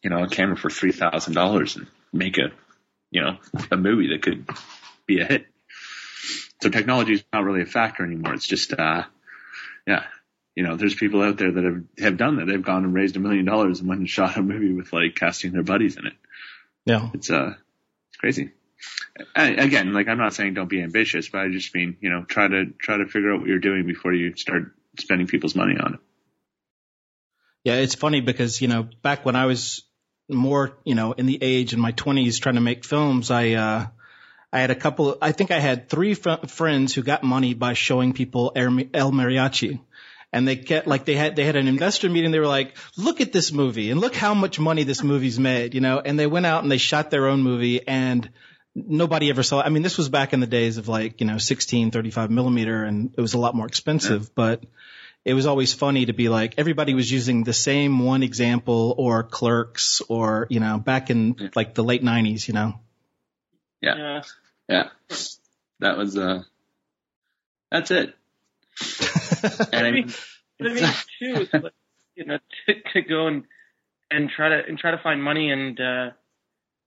Speaker 4: you know, a camera for $3,000 and make a, you know, a movie that could be a hit. So technology is not really a factor anymore. It's just, uh, yeah, you know, there's people out there that have, have done that. They've gone and raised a million dollars and went and shot a movie with like casting their buddies in it.
Speaker 3: Yeah.
Speaker 4: It's, uh, it's crazy. I, again, like I'm not saying don't be ambitious, but I just mean, you know, try to, try to figure out what you're doing before you start spending people's money on it.
Speaker 3: Yeah. It's funny because, you know, back when I was more, you know, in the age in my twenties trying to make films, I, uh, I had a couple, I think I had three fr- friends who got money by showing people El Mariachi and they get like they had they had an investor meeting. They were like, "Look at this movie and look how much money this movie's made," you know. And they went out and they shot their own movie, and nobody ever saw. It. I mean, this was back in the days of like you know 16, 35 millimeter, and it was a lot more expensive, yeah. but it was always funny to be like everybody was using the same one example or clerks or you know back in yeah. like the late 90s you know
Speaker 4: yeah yeah, yeah. that was uh that's it
Speaker 5: and I mean, I mean, too, like, you know, to, to go and and try to and try to find money and uh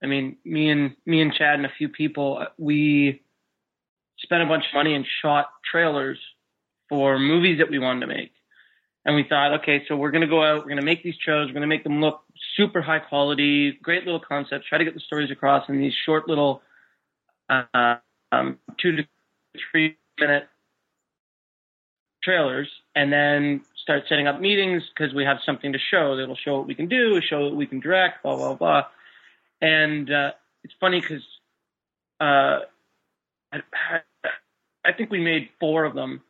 Speaker 5: I mean, me and me and Chad and a few people, uh, we spent a bunch of money and shot trailers for movies that we wanted to make. And we thought, okay, so we're going to go out, we're going to make these trailers, we're going to make them look super high quality, great little concepts, try to get the stories across in these short little uh, um, two to three minute trailers and then start setting up meetings because we have something to show that'll show what we can do, show what we can direct, blah, blah, blah. And uh, it's funny because uh, I, I think we made four of them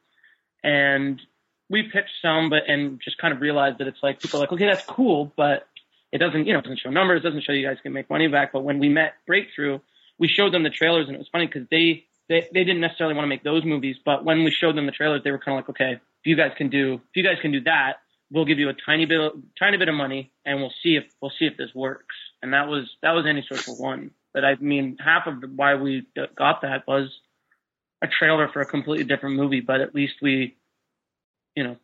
Speaker 5: and we pitched some, but and just kind of realized that it's like people are like, okay, that's cool, but it doesn't, you know, it doesn't show numbers, doesn't show you guys can make money back. But when we met Breakthrough, we showed them the trailers, and it was funny because they, they they didn't necessarily want to make those movies, but when we showed them the trailers, they were kind of like, okay, if you guys can do, if you guys can do that, we'll give you a tiny bit, tiny bit of money, and we'll see if we'll see if this works. And that was that was any sort of one. But I mean, half of why we got that was a trailer for a completely different movie. But at least we, you know,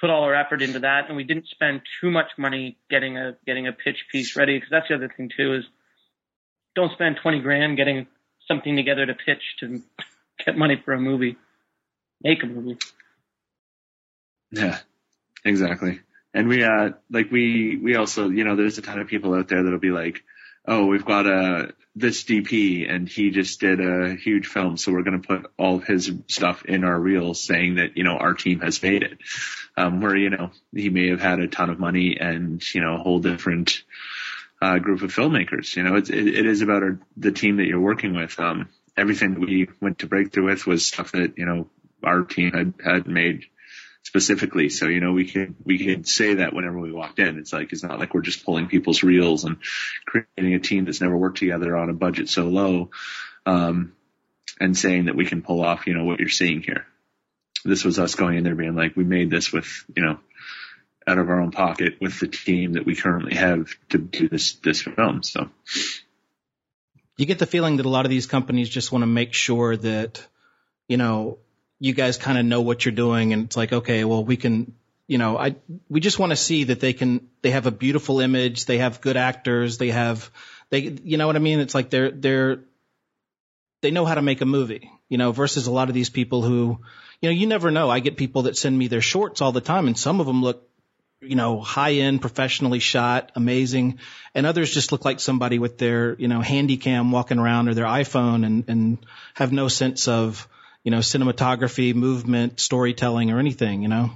Speaker 5: put all our effort into that, and we didn't spend too much money getting a getting a pitch piece ready. Because that's the other thing too is don't spend twenty grand getting something together to pitch to get money for a movie. Make a movie.
Speaker 4: Yeah, exactly. And we, uh, like we, we also, you know, there's a ton of people out there that'll be like, oh, we've got a, this DP and he just did a huge film. So we're going to put all his stuff in our reels saying that, you know, our team has made it. Um, where, you know, he may have had a ton of money and, you know, a whole different, uh, group of filmmakers. You know, it's, it, it is about our, the team that you're working with. Um, everything we went to Breakthrough with was stuff that, you know, our team had, had made specifically. So, you know, we can, we can say that whenever we walked in. It's like, it's not like we're just pulling people's reels and creating a team that's never worked together on a budget so low, um, and saying that we can pull off, you know, what you're seeing here. This was us going in there being like, we made this with, you know, out of our own pocket with the team that we currently have to do this, this film. So
Speaker 3: you get the feeling that a lot of these companies just want to make sure that, you know, you guys kind of know what you're doing and it's like, okay, well, we can, you know, I, we just want to see that they can, they have a beautiful image, they have good actors, they have, they, you know what I mean? It's like they're, they're, they know how to make a movie, you know, versus a lot of these people who, you know, you never know. I get people that send me their shorts all the time and some of them look, you know, high end, professionally shot, amazing. And others just look like somebody with their, you know, handy cam walking around or their iPhone and, and have no sense of, you know, cinematography, movement, storytelling, or anything, you know?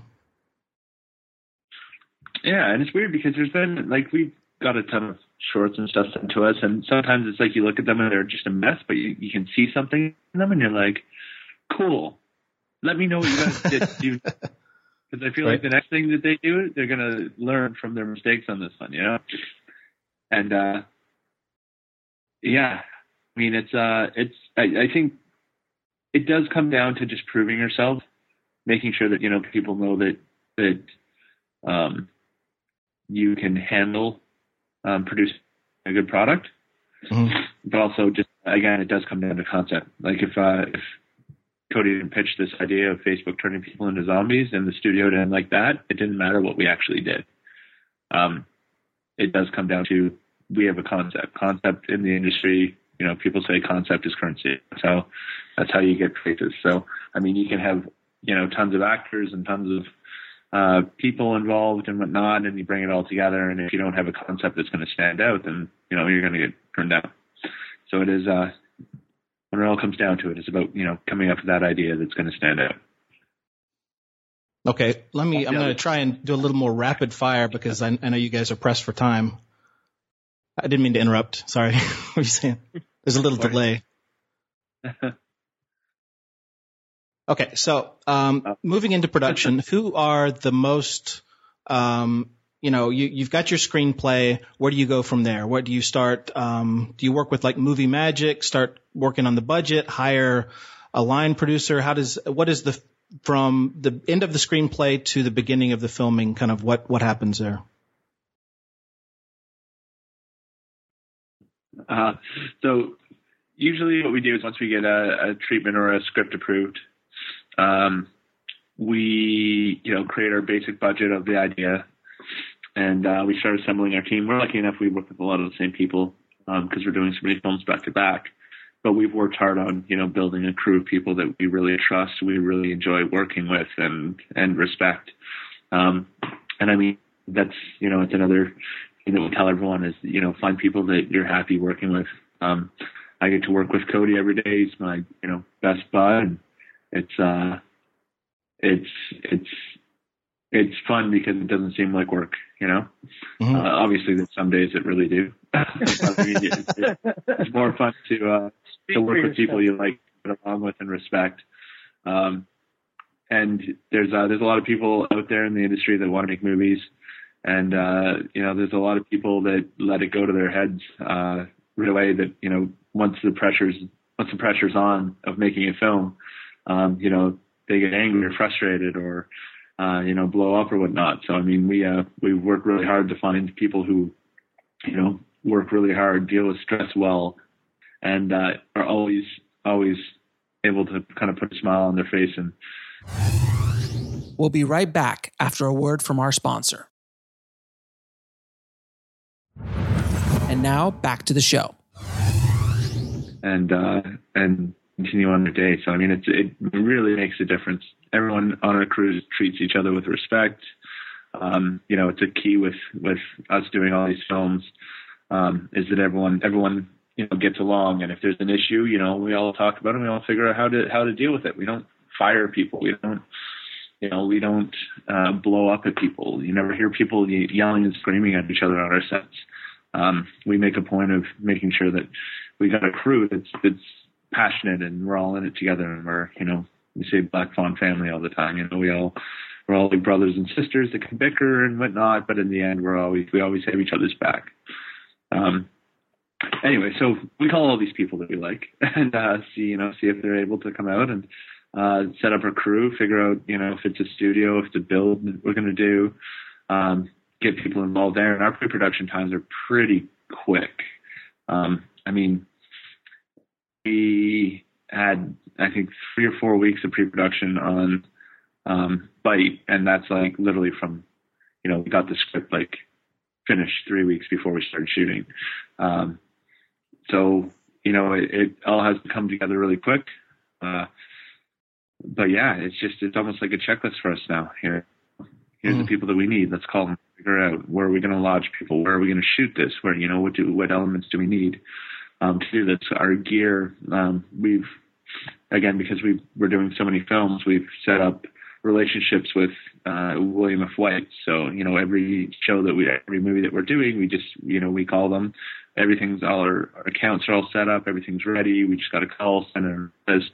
Speaker 4: Yeah, and it's weird because there's been like we've got a ton of shorts and stuff sent to us, and sometimes it's like you look at them and they're just a mess, but you, you can see something in them, and you're like, cool. Let me know what you guys did. Because I feel right. like the next thing that they do, they're gonna learn from their mistakes on this one, you know. And uh yeah, I mean it's uh it's I, I think it does come down to just proving yourself, making sure that you know people know that that um, you can handle um, produce a good product, mm-hmm. but also just again it does come down to concept. Like if uh, if Cody didn't pitch this idea of Facebook turning people into zombies and the studio didn't like that, it didn't matter what we actually did. Um, it does come down to we have a concept. Concept in the industry you know, people say concept is currency. How, that's how you get places. So, I mean, you can have, you know, tons of actors and tons of, uh, people involved and whatnot, and you bring it all together. And if you don't have a concept that's going to stand out, then, you know, you're going to get turned down. So it is, uh, when it all comes down to it, it's about, you know, coming up with that idea that's going to stand out.
Speaker 3: Okay, let me. I'm going to try and do a little more rapid fire because I, I know you guys are pressed for time. I didn't mean to interrupt. Sorry. what are you saying? There's a little delay. okay, so um, oh. moving into production, who are the most, um, you know, you, you've got your screenplay. Where do you go from there? Where do you start? Um, do you work with like Movie Magic? Start working on the budget? Hire a line producer? How does what is the from the end of the screenplay to the beginning of the filming? Kind of what what happens there?
Speaker 4: Uh, so usually what we do is once we get a, a treatment or a script approved, um, we, you know, create our basic budget of the idea and uh, we start assembling our team. We're lucky enough we work with a lot of the same people because um, we're doing so many films back to back. But we've worked hard on, you know, building a crew of people that we really trust, we really enjoy working with, and and respect. Um, and I mean, that's you know, it's another thing that we tell everyone is, you know, find people that you're happy working with. Um, I get to work with Cody every day. He's my, you know, best bud. And it's, uh, it's, it's, it's fun because it doesn't seem like work, you know? Mm-hmm. Uh, obviously there's some days it really do. I mean, it's, it's, more fun to, uh, to work with people you like, get along with and respect. Um, and there's, uh, there's a lot of people out there in the industry that want to make movies and uh, you know, there's a lot of people that let it go to their heads uh, right away. That you know, once the pressures once the pressure's on of making a film, um, you know, they get angry or frustrated or uh, you know, blow up or whatnot. So I mean, we uh, we work really hard to find people who, you know, work really hard, deal with stress well, and uh, are always always able to kind of put a smile on their face. And
Speaker 2: we'll be right back after a word from our sponsor. And now back to the show.
Speaker 4: And uh, and continue on their day. So I mean, it's, it really makes a difference. Everyone on our crews treats each other with respect. Um, you know, it's a key with with us doing all these films um, is that everyone everyone you know gets along, and if there's an issue, you know, we all talk about it. We all figure out how to how to deal with it. We don't fire people. We don't. You know, we don't uh, blow up at people. You never hear people yelling and screaming at each other on our sets. Um, we make a point of making sure that we got a crew that's that's passionate and we're all in it together and we're you know we say Black Fawn family all the time. You know we all we're all like brothers and sisters that can bicker and whatnot but in the end we're always we always have each other's back. Um anyway so we call all these people that we like and uh see you know see if they're able to come out and uh set up our crew figure out you know if it's a studio if it's a build we're going to do um get people involved there. And our pre-production times are pretty quick. Um i mean we had I think three or four weeks of pre-production on um, Bite, and that's like literally from you know we got the script like finished three weeks before we started shooting. Um, so you know it, it, all has to come together really quick. Uh, but yeah, it's just it's almost like a checklist for us now. Here, here's mm. the people that we need. Let's call them. Figure out where are we going to lodge people. Where are we going to shoot this? Where you know what do what elements do we need? Um, to do this. Our gear, um, we've again because we we're doing so many films, we've set up relationships with uh, William F. White. So you know every show that we every movie that we're doing, we just you know we call them. Everything's all our, our accounts are all set up. Everything's ready. We just got to call, send a list,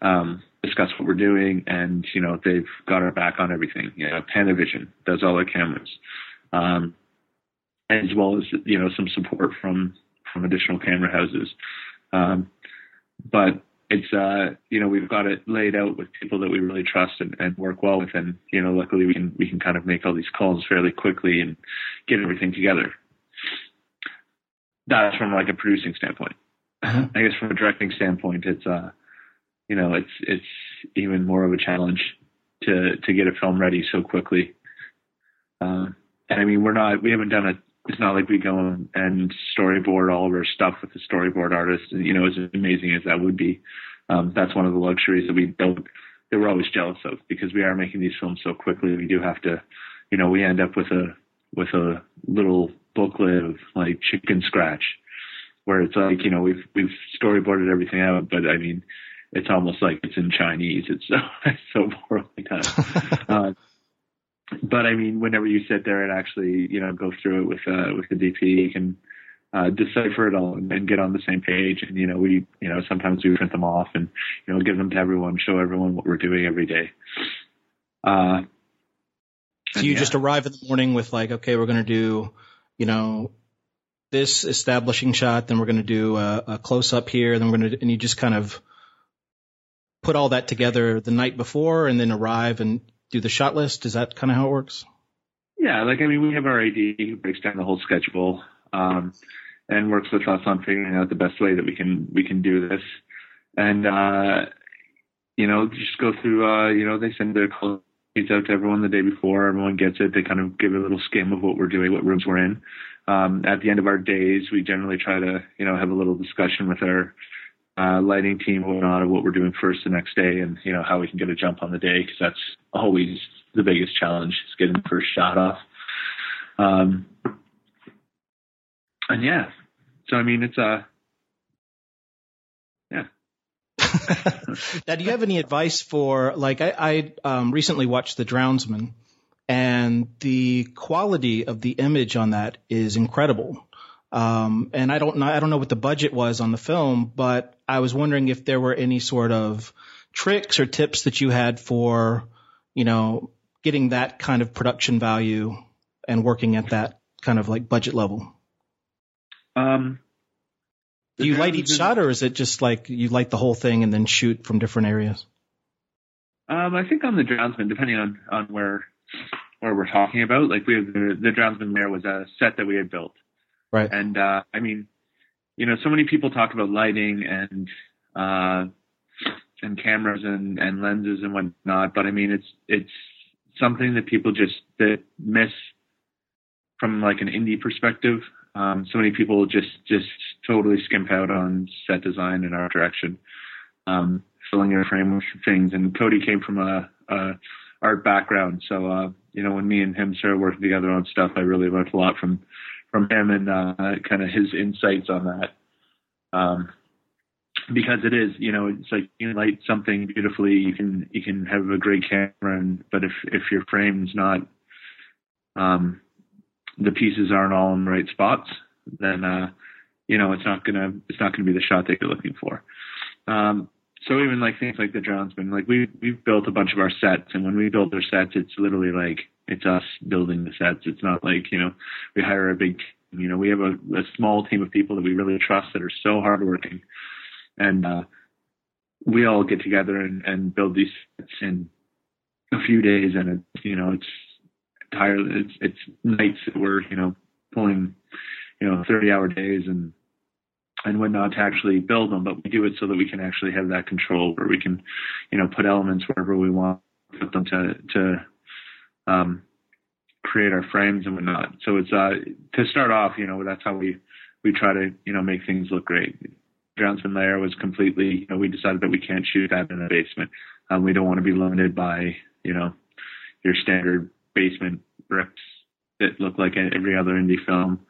Speaker 4: um, discuss what we're doing, and you know they've got our back on everything. You know, Panavision does all our cameras. Um, as well as you know some support from from additional camera houses. Um, but it's uh, you know we've got it laid out with people that we really trust and, and work well with, and you know luckily we can we can kind of make all these calls fairly quickly and get everything together. That's from like a producing standpoint. Uh-huh. I guess from a directing standpoint, it's uh, you know it's it's even more of a challenge to to get a film ready so quickly. Uh, and I mean, we're not we haven't done a it's not like we go and storyboard all of our stuff with the storyboard artist. You know, as amazing as that would be, um, that's one of the luxuries that we don't, that we're always jealous of because we are making these films so quickly. We do have to, you know, we end up with a, with a little booklet of like chicken scratch where it's like, you know, we've, we've storyboarded everything out, but I mean, it's almost like it's in Chinese. It's so, it's so poorly done. uh, but I mean, whenever you sit there and actually, you know, go through it with uh, with the DP, you can uh, decipher it all and, and get on the same page. And you know, we, you know, sometimes we print them off and you know, give them to everyone, show everyone what we're doing every day. Uh,
Speaker 3: so you yeah. just arrive in the morning with like, okay, we're going to do, you know, this establishing shot, then we're going to do a, a close up here, then we're going to, and you just kind of put all that together the night before and then arrive and do the shot list? Is that kind of how it works?
Speaker 4: Yeah, like I mean, we have our AD who breaks down the whole schedule um, and works with us on figuring out the best way that we can we can do this. And uh, you know, just go through. Uh, you know, they send their calls out to everyone the day before. Everyone gets it. They kind of give a little skim of what we're doing, what rooms we're in. Um, at the end of our days, we generally try to, you know, have a little discussion with our uh, lighting team going on of what we're doing first the next day and, you know, how we can get a jump on the day because that's always the biggest challenge is getting the first shot off. Um, and yeah, so I mean, it's uh, yeah.
Speaker 3: now, do you have any advice for like I, I um, recently watched The Drownsman, and the quality of the image on that is incredible. Um, and I don't know, I don't know what the budget was on the film, but I was wondering if there were any sort of tricks or tips that you had for, you know, getting that kind of production value and working at that kind of like budget level?
Speaker 4: Um,
Speaker 3: Do you light each shot, or is it just like you light the whole thing and then shoot from different areas?
Speaker 4: Um, I think on the Drownsman, depending on on where where we're talking about, like we have the the Drownsman there was a set that we had built,
Speaker 3: Right.
Speaker 4: and uh, I mean, you know, so many people talk about lighting and uh, and cameras and and lenses and whatnot, but I mean, it's it's something that people just that miss from like an indie perspective. Um, so many people just just totally skimp out on set design and art direction, um, filling your frame with things. And Cody came from a, a art background, so uh, you know when me and him started working together on stuff, I really learned a lot from from him and uh, kind of his insights on that. Um, because it is, you know, it's like you light something beautifully, you can you can have a great camera, and but if if your frame's not, um, the pieces aren't all in the right spots, then uh, you know it's not gonna it's not gonna be the shot that you're looking for. Um, so even like things like the Drownsman, like we we've built a bunch of our sets, and when we build our sets, it's literally like it's us building the sets. It's not like you know we hire a big, you know, we have a, a small team of people that we really trust that are so hardworking, and uh, we all get together and, and build these sets in a few days, and it's you know it's tireless. It's it's nights that we're you know pulling you know 30 hour days and and whatnot to actually build them, but we do it so that we can actually have that control where we can, you know, put elements wherever we want, put them to to um, create our frames and whatnot. So it's uh to start off, you know, that's how we we try to you know make things look great. Drownsman Lair was completely, you know, we decided that we can't shoot that in a basement. Um, we don't want to be limited by, you know, your standard basement bricks that look like every other indie film.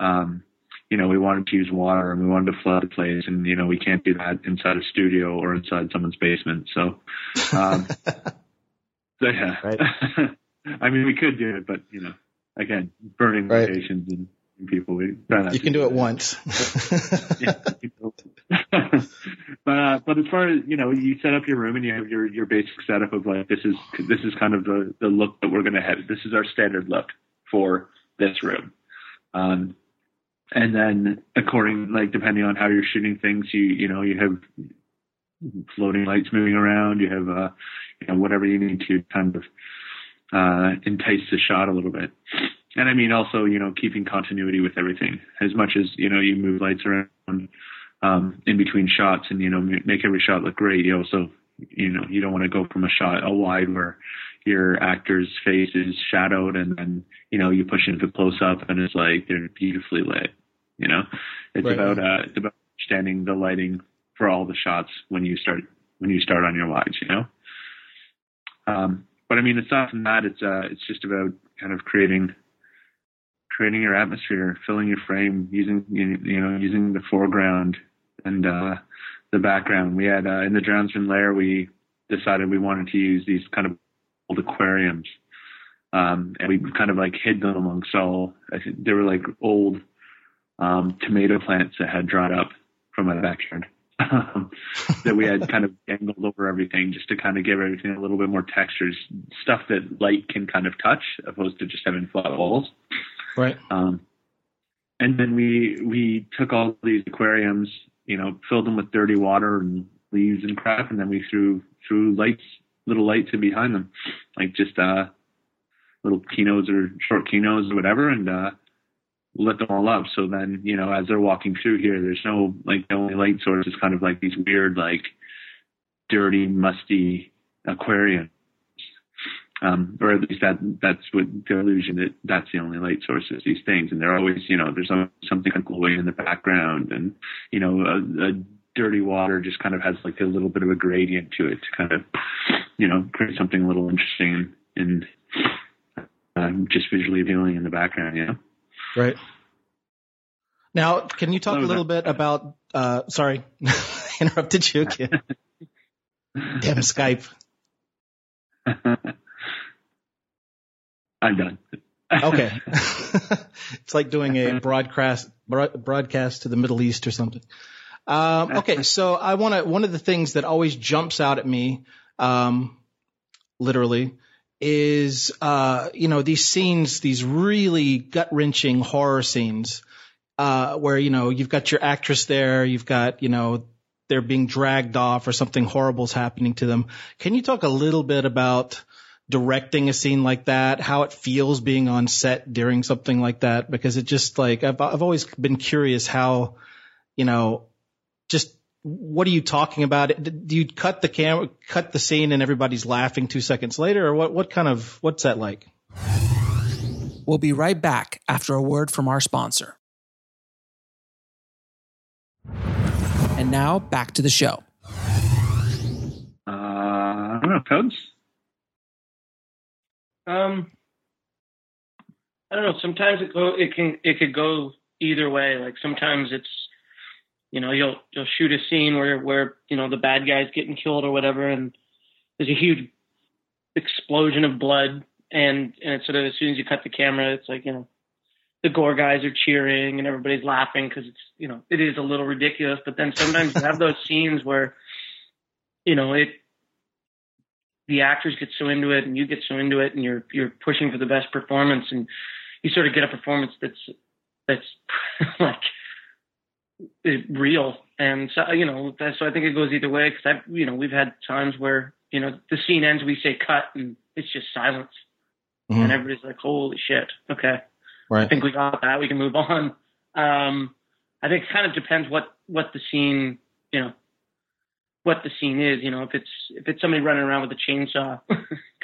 Speaker 4: Um, you know, we wanted to use water and we wanted to flood the place, and you know, we can't do that inside a studio or inside someone's basement. So, um, so yeah,
Speaker 3: Right.
Speaker 4: I mean, we could do it, but you know, again, burning
Speaker 6: Right.
Speaker 4: locations and, and people, we try not
Speaker 3: You
Speaker 4: to
Speaker 3: can do it
Speaker 4: that.
Speaker 3: once.
Speaker 4: Yeah, but uh, but as far as you know, you set up your room and you have your your basic setup of like this is this is kind of the the look that we're gonna have. This is our standard look for this room. Um, and then according like depending on how you're shooting things, you you know you have floating lights moving around. You have uh you know whatever you need to kind of uh entice the shot a little bit. And I mean also you know keeping continuity with everything as much as you know you move lights around um, in between shots and you know make every shot look great. You also you know you don't want to go from a shot a wide where your actor's face is shadowed and then you know you push into close up and it's like they're beautifully lit. You know, it's
Speaker 3: Right.
Speaker 4: about uh, it's about understanding the lighting for all the shots when you start when you start on your wides. You know. Um, but I mean, aside from that, it's uh, it's just about kind of creating creating your atmosphere, filling your frame, using you you know using the foreground and uh, the background. We had uh, in the Drownsman lair, we decided we wanted to use these kind of old aquariums, um, and we kind of like hid them amongst all. I think they were like old um, tomato plants that had dried up from my backyard. Um, that we had kind of dangled over everything just to kind of give everything a little bit more textures, stuff that light can kind of touch, opposed to just having flat walls.
Speaker 3: Right.
Speaker 4: Um, and then we we took all these aquariums, you know, filled them with dirty water and leaves and crap, and then we threw threw lights, little lights in behind them, like just uh, little kinos or short kinos or whatever, and uh, lit them all up. So then, you know, as they're walking through here, there's no like the only light source is kind of like these weird, like dirty, musty aquariums um, or at least that that's what the illusion that that's the only light source is These things, and they're always, you know, there's something glowing in the background, and you know, a, a dirty water just kind of has like a little bit of a gradient to it to kind of, you know, create something a little interesting and um, just visually appealing in the background. You know.
Speaker 3: Right. Now, can you talk a little
Speaker 4: that?
Speaker 3: bit about? Uh, sorry, interrupted you again. Damn Skype.
Speaker 4: I'm done.
Speaker 3: Okay. it's like doing a broadcast broadcast to the Middle East or something. Um, okay, so I want to. One of the things that always jumps out at me, um, literally, is, uh, you know, these scenes, these really gut wrenching horror scenes, uh, where, you know, you've got your actress there, you've got, you know, they're being dragged off or something horrible's happening to them. Can you talk a little bit about directing a scene like that, how it feels being on set during something like that? Because it just like, I've, I've always been curious how, you know, just what are you talking about? Do you cut the camera, cut the scene and everybody's laughing two seconds later or what, what kind of, what's that like?
Speaker 2: We'll be right back after a word from our sponsor. And now back to the show.
Speaker 4: Uh, I don't know, codes.
Speaker 5: Um, I don't know. Sometimes it go it can it could go either way. Like sometimes it's you know you'll you'll shoot a scene where where you know the bad guy's getting killed or whatever, and there's a huge explosion of blood, and and it's sort of as soon as you cut the camera, it's like you know the gore guys are cheering and everybody's laughing because it's you know it is a little ridiculous. But then sometimes you have those scenes where you know it the actors get so into it and you get so into it and you're you're pushing for the best performance and you sort of get a performance that's that's like real and so you know so I think it goes either way because I've you know we've had times where you know the scene ends we say cut and it's just silence mm-hmm. and everybody's like holy shit okay right. I think we got that we can move on um I think it kind of depends what what the scene you know what the scene is. You know, if it's if it's somebody running around with a chainsaw,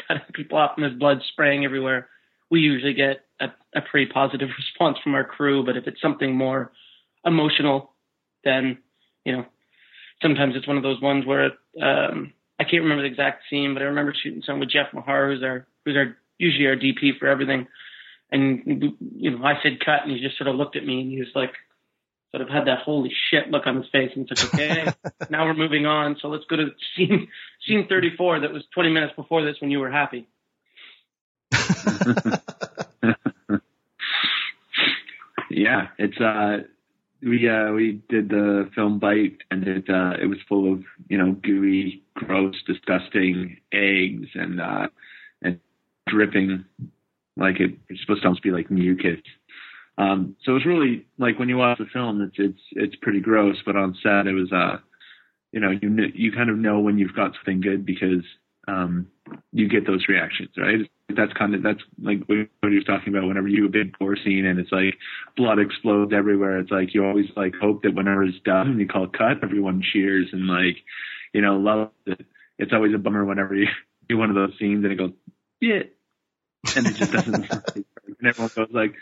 Speaker 5: cutting people off and there's blood spraying everywhere, we usually get a, a pretty positive response from our crew. But if it's something more emotional, then you know, sometimes it's one of those ones where um, I can't remember the exact scene, but I remember shooting some with Jeff Maher, who's our who's our usually our DP for everything. And you know, I said cut, and he just sort of looked at me, and he was like, sort of had that holy shit look on his face and said, okay, now we're moving on. So let's go to scene, scene 34 that was 20 minutes before this when you were happy.
Speaker 4: yeah, it's, uh, we, uh, we did the film Bite and it, uh, it was full of, you know, gooey, gross, disgusting eggs and, uh, and dripping like it, it's supposed to almost be like mucus. Um, so it's really like when you watch the film, it's it's it's pretty gross, but on set it was uh, you know, you you kind of know when you've got something good because um, you get those reactions, right? That's kind of that's like what you're talking about. Whenever you do a big gore scene and it's like blood explodes everywhere, it's like you always like hope that whenever it's done and you call cut, everyone cheers and like you know love it. It's always a bummer whenever you do one of those scenes and it goes yeah, and it just doesn't. and everyone goes like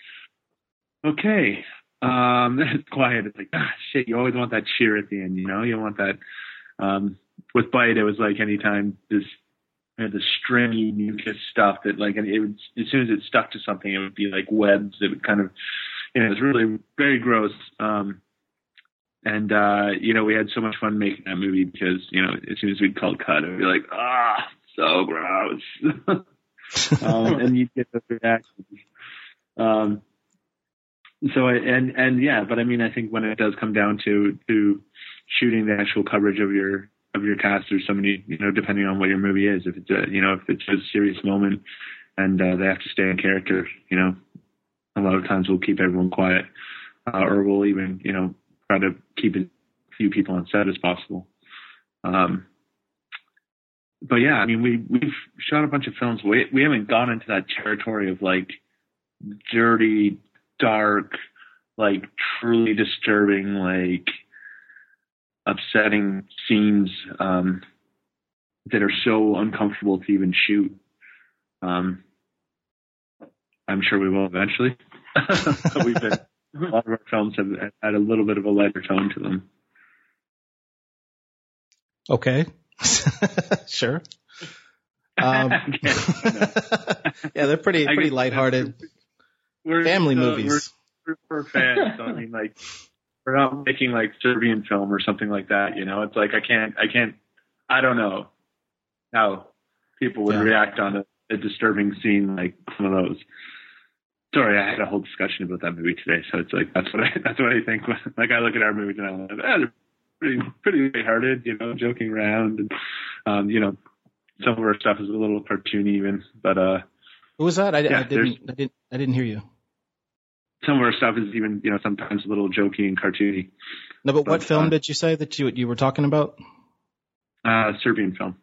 Speaker 4: okay. Um, it's quiet. It's like, ah, shit, you always want that cheer at the end, you know? You want that. Um, with Bite, it was like anytime this, had the stringy mucus stuff that like, it would, as soon as it stuck to something, it would be like webs. It would kind of, you know, it was really very gross. Um, and, uh, you know, we had so much fun making that movie because, you know, as soon as we'd called cut, it would be like, ah, so gross. um, and you'd get the reactions. Um, so and and yeah, but I mean, I think when it does come down to to shooting the actual coverage of your of your cast, there's so many, you know, depending on what your movie is. If it's a, you know, if it's a serious moment and uh, they have to stay in character, you know, a lot of times we'll keep everyone quiet, uh, or we'll even, you know, try to keep as few people on set as possible. Um, but yeah, I mean, we we've shot a bunch of films. We we haven't gone into that territory of like dirty dark, like truly disturbing, like upsetting scenes um, that are so uncomfortable to even shoot. Um, I'm sure we will eventually. We've been a lot of our films have had a little bit of a lighter tone to them.
Speaker 3: Okay, sure. Um, yeah, they're pretty pretty lighthearted
Speaker 4: we're
Speaker 3: family movies.
Speaker 4: We're, we're fans. I mean, like we're not making like Serbian film or something like that. You know, it's like I can't, I can't, I don't know how people would yeah. react on a, a disturbing scene like some of those. Sorry, I had a whole discussion about that movie today, so it's like that's what I that's what I think. Like I look at our movies and I'm like, ah, they're pretty pretty lighthearted, you know, joking around, and um, you know, some of our stuff is a little cartoony even, but uh,
Speaker 3: who was that? I,
Speaker 4: Yeah,
Speaker 3: I didn't. I didn't. I didn't hear you.
Speaker 4: Some of our stuff is even you know sometimes a little jokey and cartoony.
Speaker 3: No, but what film
Speaker 4: uh,
Speaker 3: did you say that you you were talking about?
Speaker 4: Uh, Serbian film,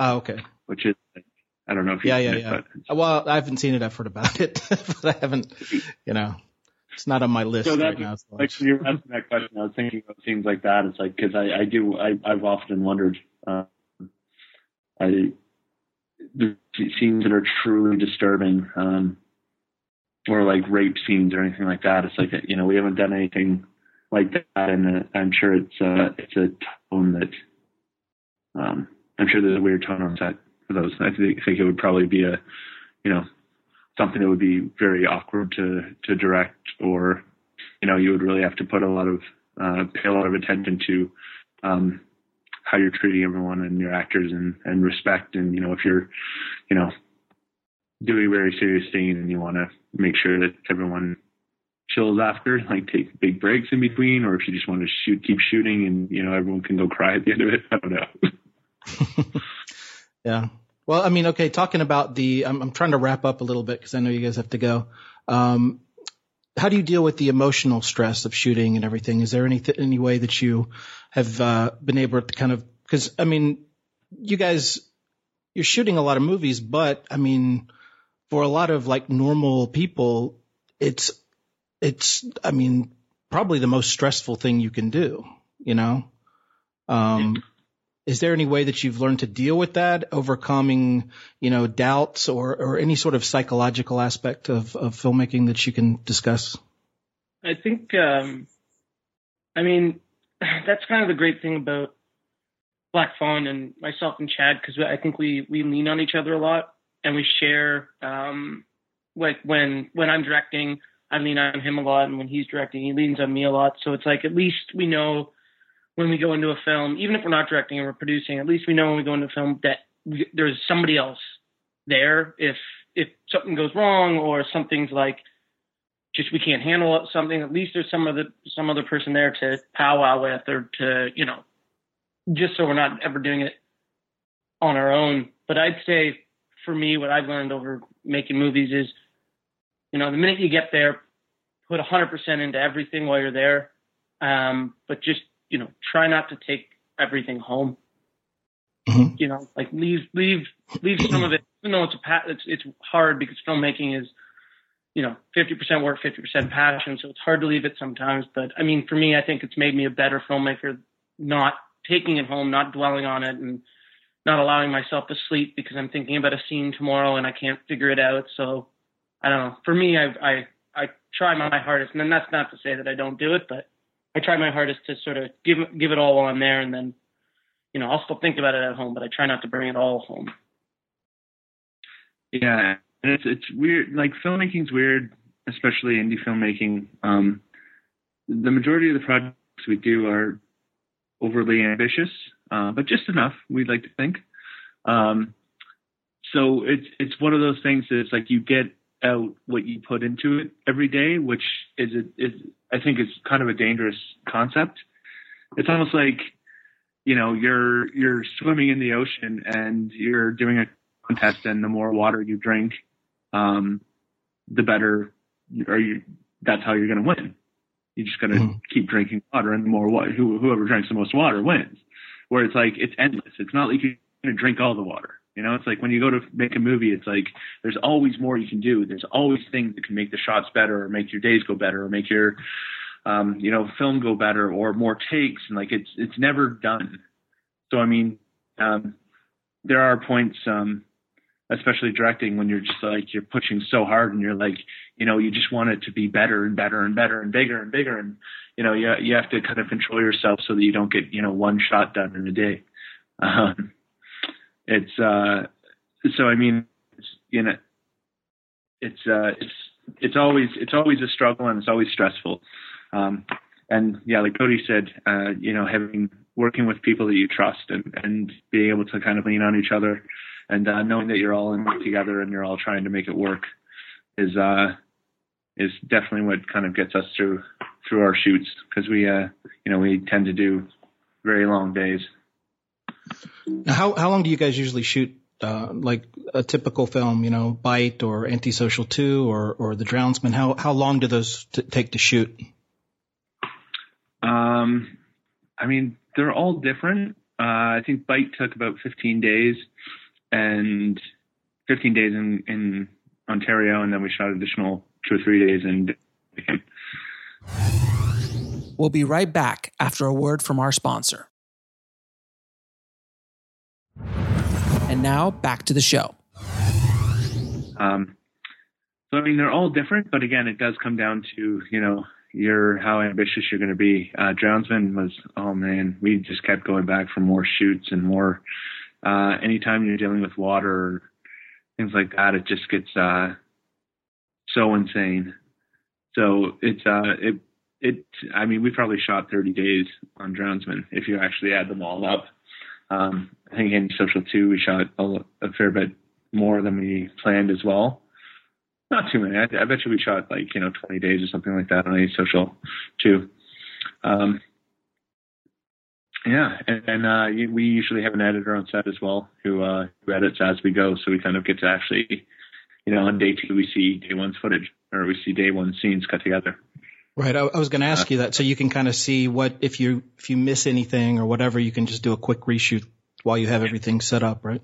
Speaker 3: Oh, okay.
Speaker 4: which is I don't know if
Speaker 3: Yeah, yeah,
Speaker 4: it,
Speaker 3: yeah.
Speaker 4: but
Speaker 3: Well, I haven't seen it. I've heard about it, but I haven't. You know, it's not on my list
Speaker 4: So that-
Speaker 3: right now. so-
Speaker 4: like you were asking that question, I was thinking of things like that. It's like because I, I do I I've often wondered. Uh, I the scenes that are truly disturbing, um, or like rape scenes or anything like that. It's like you know we haven't done anything like that, and uh, I'm sure it's uh, it's a tone that um, I'm sure there's a weird tone on set for those. I think, think it would probably be a you know something that would be very awkward to to direct or you know, you would really have to put a lot of uh, pay a lot of attention to um, how you're treating everyone and your actors and, and respect. And you know, if you're, you know, doing a very serious thing and you want to make sure that everyone chills after, like take big breaks in between, or if you just want to shoot, keep shooting, and you know, everyone can go cry at the end of it. I don't know.
Speaker 3: Yeah. Well, I mean, okay, talking about the, I'm, I'm trying to wrap up a little bit because I know you guys have to go. Um, how do you deal with the emotional stress of shooting and everything? Is there any any way that you have uh, been able to kind of? Because I mean, you guys, you're shooting a lot of movies, but I mean, for a lot of like normal people, it's it's I mean, probably the most stressful thing you can do. You know. Um, is there any way that you've learned to deal with that, overcoming, you know, doubts or, or any sort of psychological aspect of, of filmmaking that you can discuss?
Speaker 5: I think, um, I mean, that's kind of the great thing about Black Fawn and myself and Chad because I think we we lean on each other a lot and we share. Um, like when when I'm directing, I lean on him a lot, and when he's directing, he leans on me a lot. So it's like at least we know when we go into a film, even if we're not directing and we're producing, at least we know when we go into a film that we, there's somebody else there if if something goes wrong or something's like just we can't handle something, at least there's some other some other person there to powwow with or to you know, just so we're not ever doing it on our own. But I'd say for me, what I've learned over making movies is, you know, the minute you get there, put 100% into everything while you're there, um, but just you know, try not to take everything home.
Speaker 3: Mhm.
Speaker 5: You know, like leave leave leave some of it. Even though it's a pa- it's it's hard because filmmaking is you know, 50% work, 50% passion. So it's hard to leave it sometimes. But I mean, for me, I think it's made me a better filmmaker, not taking it home, not dwelling on it and not allowing myself to sleep because I'm thinking about a scene tomorrow and I can't figure it out. So I don't know. For me, I, I, I try my hardest and then that's not to say that I don't do it, but I try my hardest to sort of give, give it all while I'm there. And then, you know, I'll still think about it at home, but I try not to bring it all home.
Speaker 4: Yeah, and it's it's weird. Like filmmaking's weird, especially indie filmmaking. Um, the majority of the projects we do are overly ambitious, uh, but just enough. We'd like to think. Um, so it's it's one of those things that it's like you get out what you put into it every day, which is a, is I think is kind of a dangerous concept. It's almost like you know you're you're swimming in the ocean and you're doing a contest, and the more water you drink, um, the better. Or you, that's how you're going to win. You're just got to
Speaker 3: Mhm.
Speaker 4: keep drinking water, and the more water, whoever drinks the most water wins. Where it's like it's endless. It's not like you're going to drink all the water. You know, it's like when you go to make a movie, it's like there's always more you can do. There's always things that can make the shots better, or make your days go better, or make your, um, you know, film go better, or more takes. And like it's it's never done. So I mean, um, there are points, um, especially directing, when you're just like you're pushing so hard, and you're like, you know, you just want it to be better and better and better and bigger and bigger, and you know, you you have to kind of control yourself so that you don't get you know one shot done in a day. Um, it's uh, so I mean, it's, you know, it's uh, it's it's always it's always a struggle and it's always stressful. Um, and yeah, like Cody said, uh, you know, having working with people that you trust and and being able to kind of lean on each other and uh, knowing that you're all in it together and you're all trying to make it work is uh is definitely what kind of gets us through through our shoots because we uh you know we tend to do very long days.
Speaker 3: Now, how how long do you guys usually shoot? Uh, like a typical film, you know, Bite or Antisocial Two or or The Drownsman. How how long do those t- take to shoot?
Speaker 4: Um, I mean, they're all different. Uh, I think Bite took about 15 days, and 15 days in in Ontario, and then we shot additional two or three days in.
Speaker 2: We'll be right back after a word from our sponsor. And now back to the show.
Speaker 4: Um, so I mean, they're all different, but again, it does come down to you know your how ambitious you're going to be. Uh, Drownsman was oh man, we just kept going back for more shoots and more. Uh, anytime you're dealing with water things like that, it just gets uh, so insane. So it's uh, it it. I mean, we probably shot 30 days on Drownsman if you actually add them all up. Um, I think Antisocial 2, we shot a, a, fair bit more than we planned as well. Not too many. I, I, bet you we shot like, you know, 20 days or something like that on a Social 2. Um, yeah, and, and uh, we usually have an editor on set as well who, uh, who edits as we go, so we kind of get to actually, you know, on day two we see day one's footage or we see day one scenes cut together.
Speaker 3: Right. I, I was going to ask uh, you that, so you can kind of see what if you if you miss anything or whatever, you can just do a quick reshoot while you have everything set up, right?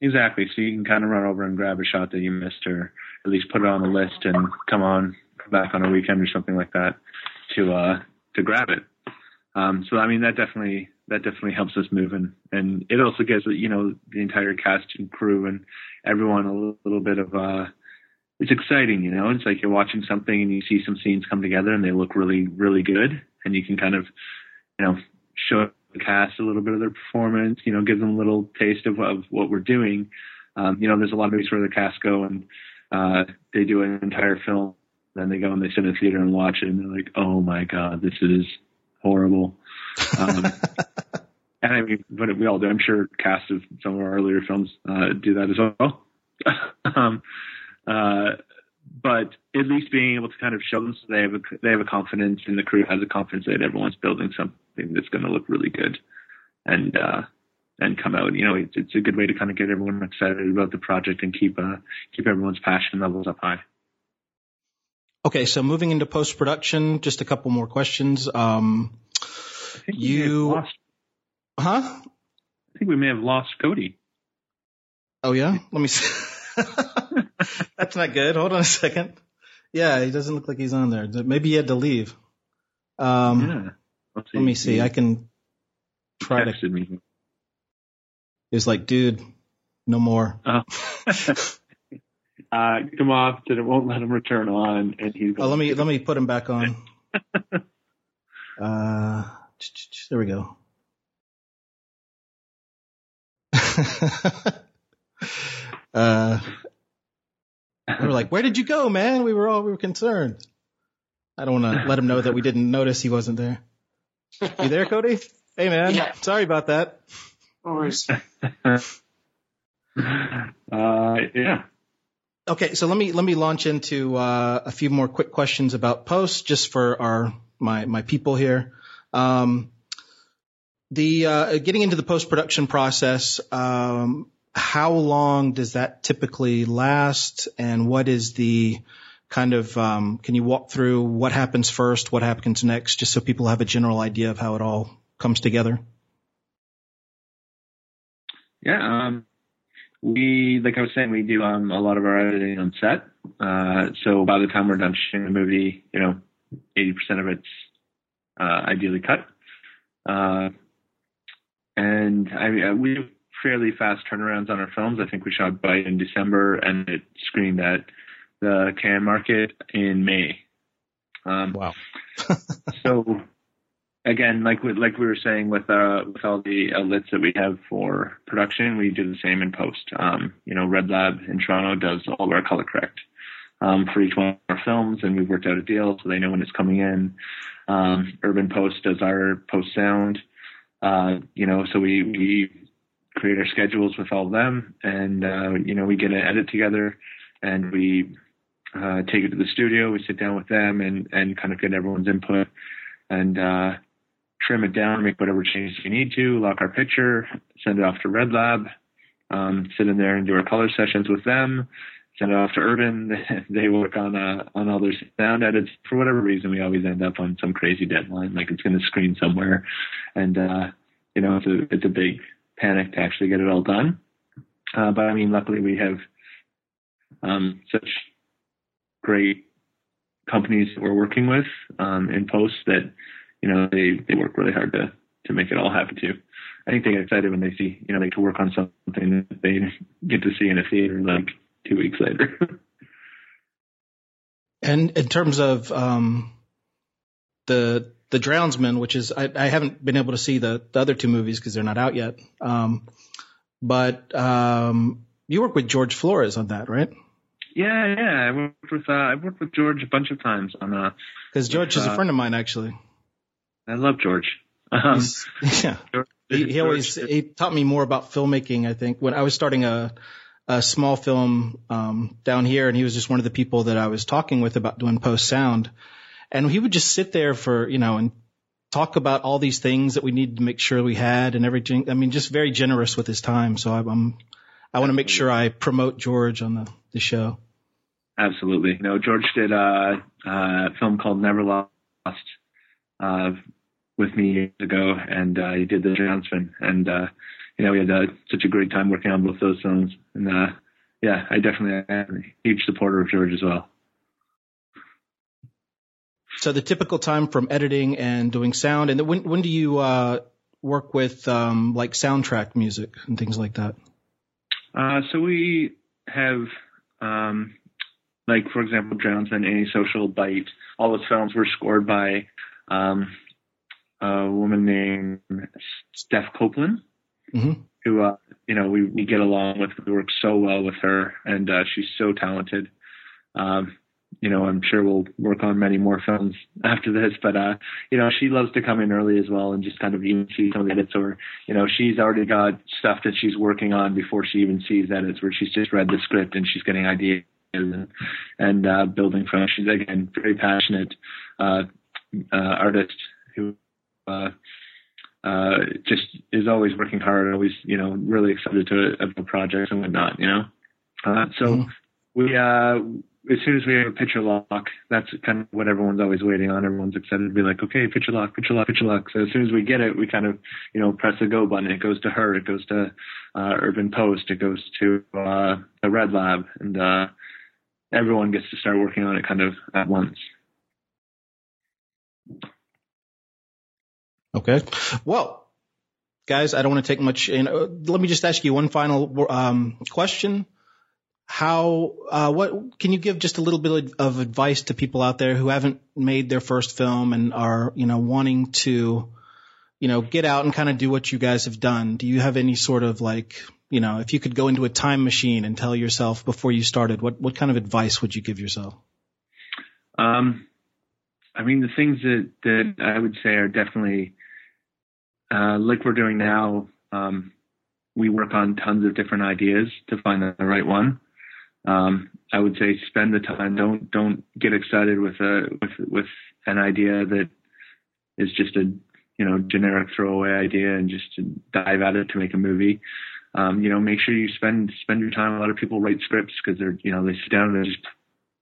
Speaker 4: Exactly. So you can kind of run over and grab a shot that you missed, or at least put it on the list and come on come back on a weekend or something like that to uh to grab it. Um, so I mean that definitely that definitely helps us move and and it also gives you know the entire cast and crew and everyone a little bit of uh it's exciting, you know. It's like you're watching something and you see some scenes come together and they look really, really good, and you can kind of, you know, show the cast a little bit of their performance, you know, give them a little taste of, of what we're doing. Um, you know, there's a lot of movies where the cast go and uh, they do an entire film, then they go and they sit in the theater and watch it, and they're like, "Oh my god, this is horrible." Um, and I mean, but we all do. I'm sure cast of some of our earlier films uh, do that as well. um, uh, but at least being able to kind of show them so they have a they have a confidence and the crew has a confidence that everyone's building something that's going to look really good and uh, and come out. You know, it's, it's a good way to kind of get everyone excited about the project and keep uh, keep everyone's passion levels up high.
Speaker 3: Okay, so moving into post production, just a couple more questions. Um, you,
Speaker 4: lost,
Speaker 3: huh?
Speaker 4: I think we may have lost Cody.
Speaker 3: Oh yeah, let me see. That's not good. Hold on a second. Yeah, he doesn't look like he's on there. Maybe he had to leave. Um, yeah. Let me see. I can try to. Me. He's like, dude, no more.
Speaker 4: Uh, uh, come off, and it won't let him return on, and he's.
Speaker 3: Oh, let me let me put him back on. uh, there we go. uh, we were like, "Where did you go, man?" We were all we were concerned. I don't want to let him know that we didn't notice he wasn't there. You there, Cody? Hey, man. Yeah. Sorry about that.
Speaker 4: uh, yeah.
Speaker 3: Okay, so let me let me launch into uh, a few more quick questions about post, just for our my my people here. Um, the uh, getting into the post production process. Um, how long does that typically last and what is the kind of um, can you walk through what happens first what happens next just so people have a general idea of how it all comes together
Speaker 4: yeah um, we like i was saying we do um, a lot of our editing on set uh, so by the time we're done shooting the movie you know 80% of it's uh, ideally cut uh, and I, we have fairly fast turnarounds on our films. I think we shot Bite in December and it screened at the Cannes market in May.
Speaker 3: Um, wow.
Speaker 4: so again, like we, like we were saying with uh, with all the outlets that we have for production, we do the same in post. Um, you know, Red Lab in Toronto does all of our color correct um, for each one of our films, and we've worked out a deal so they know when it's coming in. Um, Urban Post does our post sound. Uh, you know, so we we create our schedules with all of them, and uh, you know we get an edit together, and we uh, take it to the studio. We sit down with them and and kind of get everyone's input, and uh, trim it down, make whatever changes you need to, lock our picture, send it off to Red Lab, um, sit in there and do our color sessions with them, send it off to Urban. they work on uh, on all their sound edits. For whatever reason, we always end up on some crazy deadline, like it's going to screen somewhere, and uh, you know it's a it's a big panic to actually get it all done. Uh, but I mean, luckily we have um, such great companies that we're working with um, in post that you know they they work really hard to to make it all happen too. I think they get excited when they see you know they get to work on something that they get to see in a theater like two weeks later.
Speaker 3: and in terms of um, the the Drownsman, which is I, I haven't been able to see the, the other two movies because they're not out yet. Um, but um, you work with George Flores on that, right?
Speaker 4: Yeah, yeah. I worked with uh, I worked with George a bunch of times on uh
Speaker 3: because George with, is a uh, friend of mine actually.
Speaker 4: I love George. Um,
Speaker 3: yeah, George, he, he always he taught me more about filmmaking. I think when I was starting a a small film um, down here, and he was just one of the people that I was talking with about doing post sound, and he would just sit there for you know and talk about all these things that we needed to make sure we had and everything. I mean, just very generous with his time. So I'm I want to make sure I promote George on the, the show.
Speaker 4: Absolutely. No, George did a, a film called Neverlost uh, with me years ago, and uh, he did The Drownsman. And, uh, you know, we had uh, such a great time working on both those films. And, uh, yeah, I definitely am a huge supporter of George as well.
Speaker 3: So the typical time from editing and doing sound, and when when do you uh, work with um, like soundtrack music and things like that?
Speaker 4: Uh, so we have, um, like for example, Drownsman, Antisocial, Bite. All those films were scored by um, a woman named Steph Copeland, mm-hmm. who uh, you know we, we get along with. We work so well with her, and uh, she's so talented. Um, you know, I'm sure we'll work on many more films after this, but, uh, you know, she loves to come in early as well and just kind of even see some of the edits or, you know, she's already got stuff that she's working on before she even sees edits where she's just read the script and she's getting ideas and, and uh, building from. She's again, very passionate, uh, uh, artist who, uh, uh, just is always working hard, always, you know, really excited to about projects and whatnot, you know? Uh, so mm-hmm. we, uh, as soon as we have a picture lock, that's kind of what everyone's always waiting on. Everyone's excited to be like, okay, picture lock, picture lock, picture lock. So as soon as we get it, we kind of, you know, press the go button. It goes to her. It goes to uh, Urban Post. It goes to uh, the Red Lab, and uh, everyone gets to start working on it kind of at once.
Speaker 3: Okay. Well, guys, I don't want to take much. You know, let me just ask you one final um, question how uh, what can you give just a little bit of advice to people out there who haven't made their first film and are you know wanting to you know get out and kind of do what you guys have done do you have any sort of like you know if you could go into a time machine and tell yourself before you started what what kind of advice would you give yourself
Speaker 4: um i mean the things that that i would say are definitely uh like we're doing now um we work on tons of different ideas to find the right one um, I would say spend the time. Don't don't get excited with a with with an idea that is just a you know generic throwaway idea and just dive at it to make a movie. Um, you know, make sure you spend spend your time. A lot of people write scripts because they're you know they sit down and they just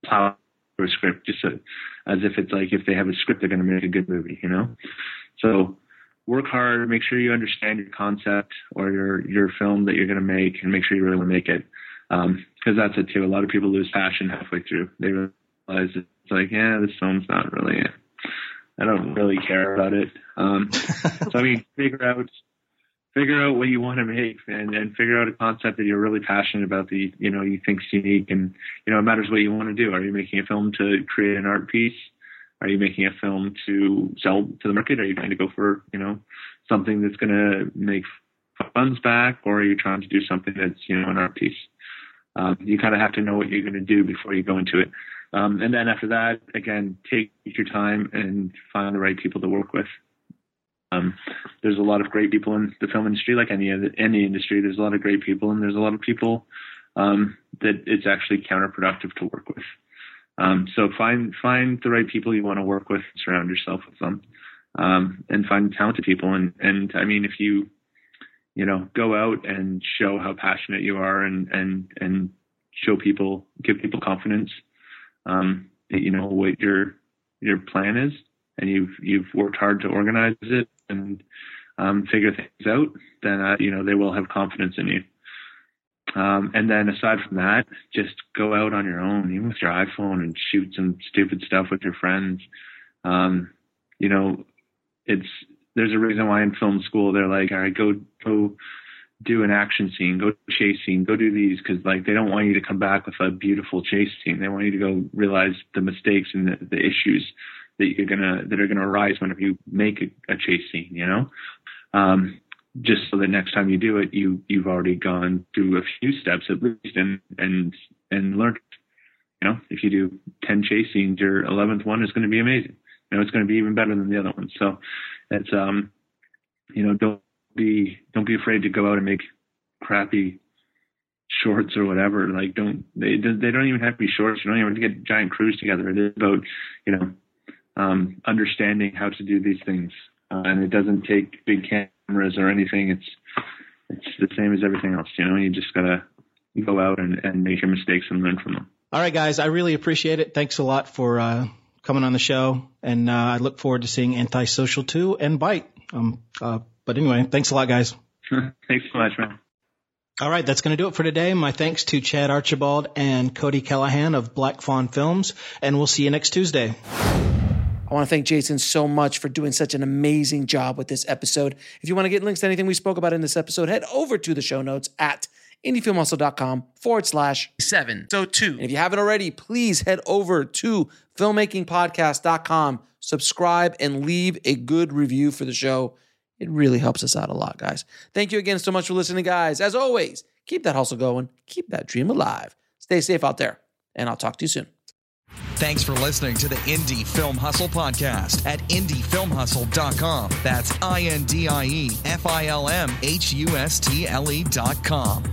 Speaker 4: plow through a script just so, as if it's like if they have a script they're going to make a good movie. You know, so work hard. Make sure you understand your concept or your your film that you're going to make, and make sure you really want to make it. Um, cause that's it too. A lot of people lose passion halfway through. They realize it's like, yeah, this film's not really, It. I don't really care about it. Um, so I mean, figure out, figure out what you want to make and, and figure out a concept that you're really passionate about that, you know, you think's unique and, you know, it matters what you want to do. Are you making a film to create an art piece? Are you making a film to sell to the market? Are you trying to go for, you know, something that's going to make funds back or are you trying to do something that's, you know, an art piece? um, you kind of have to know what you're going to do before you go into it. Um, and then after that, again, take your time and find the right people to work with. Um, there's a lot of great people in the film industry, like any any industry. There's a lot of great people, and there's a lot of people um, that it's actually counterproductive to work with. Um, so find find the right people you want to work with, surround yourself with them. um, and find talented people. And and I mean, if you you know go out and show how passionate you are, and and and show people, give people confidence, um, that you know what your your plan is, and you've you've worked hard to organize it and um, figure things out, then uh, you know they will have confidence in you. Um, and then aside from that, just go out on your own, even with your iPhone, and shoot some stupid stuff with your friends. Um, you know, it's there's a reason why in film school they're like, all right, go go do an action scene, go chase scene, go do these because like they don't want you to come back with a beautiful chase scene. They want you to go realize the mistakes and the, the issues that you're gonna that are gonna arise whenever you make a, a chase scene. You know, um, just so that next time you do it, you you've already gone through a few steps at least and and and learned. You know, if you do ten chase scenes, your eleventh one is going to be amazing. You know, it's going to be even better than the other ones. So, it's um, you know, don't be don't be afraid to go out and make crappy shorts or whatever. Like, don't they they don't even have to be shorts. You don't even have to get giant crews together. It is about you know um, understanding how to do these things, uh, and it doesn't take big cameras or anything. It's it's the same as everything else. You know, you just gotta go out and, and make your mistakes and learn from them.
Speaker 3: All right, guys, I really appreciate it. Thanks a lot for uh, coming on the show, and uh, I look forward to seeing Antisocial 2 and Bite. Um, uh, but anyway, thanks a lot, guys.
Speaker 4: thanks so much, man.
Speaker 3: All right, that's going to do it for today. My thanks to Chad Archibald and Cody Calahan of Black Fawn Films, and we'll see you next Tuesday.
Speaker 2: I want to thank Jason so much for doing such an amazing job with this episode. If you want to get links to anything we spoke about in this episode, head over to the show notes at indiefilmhustle.com forward slash seven. So two. And if you haven't already, please head over to filmmakingpodcast.com, subscribe, and leave a good review for the show. It really helps us out a lot, guys. Thank you again so much for listening, guys. As always, keep that hustle going, keep that dream alive. Stay safe out there, and I'll talk to you soon.
Speaker 1: Thanks for listening to the Indie Film Hustle podcast at indiefilmhustle.com. That's I N D I E F I L M H U S T L E.com.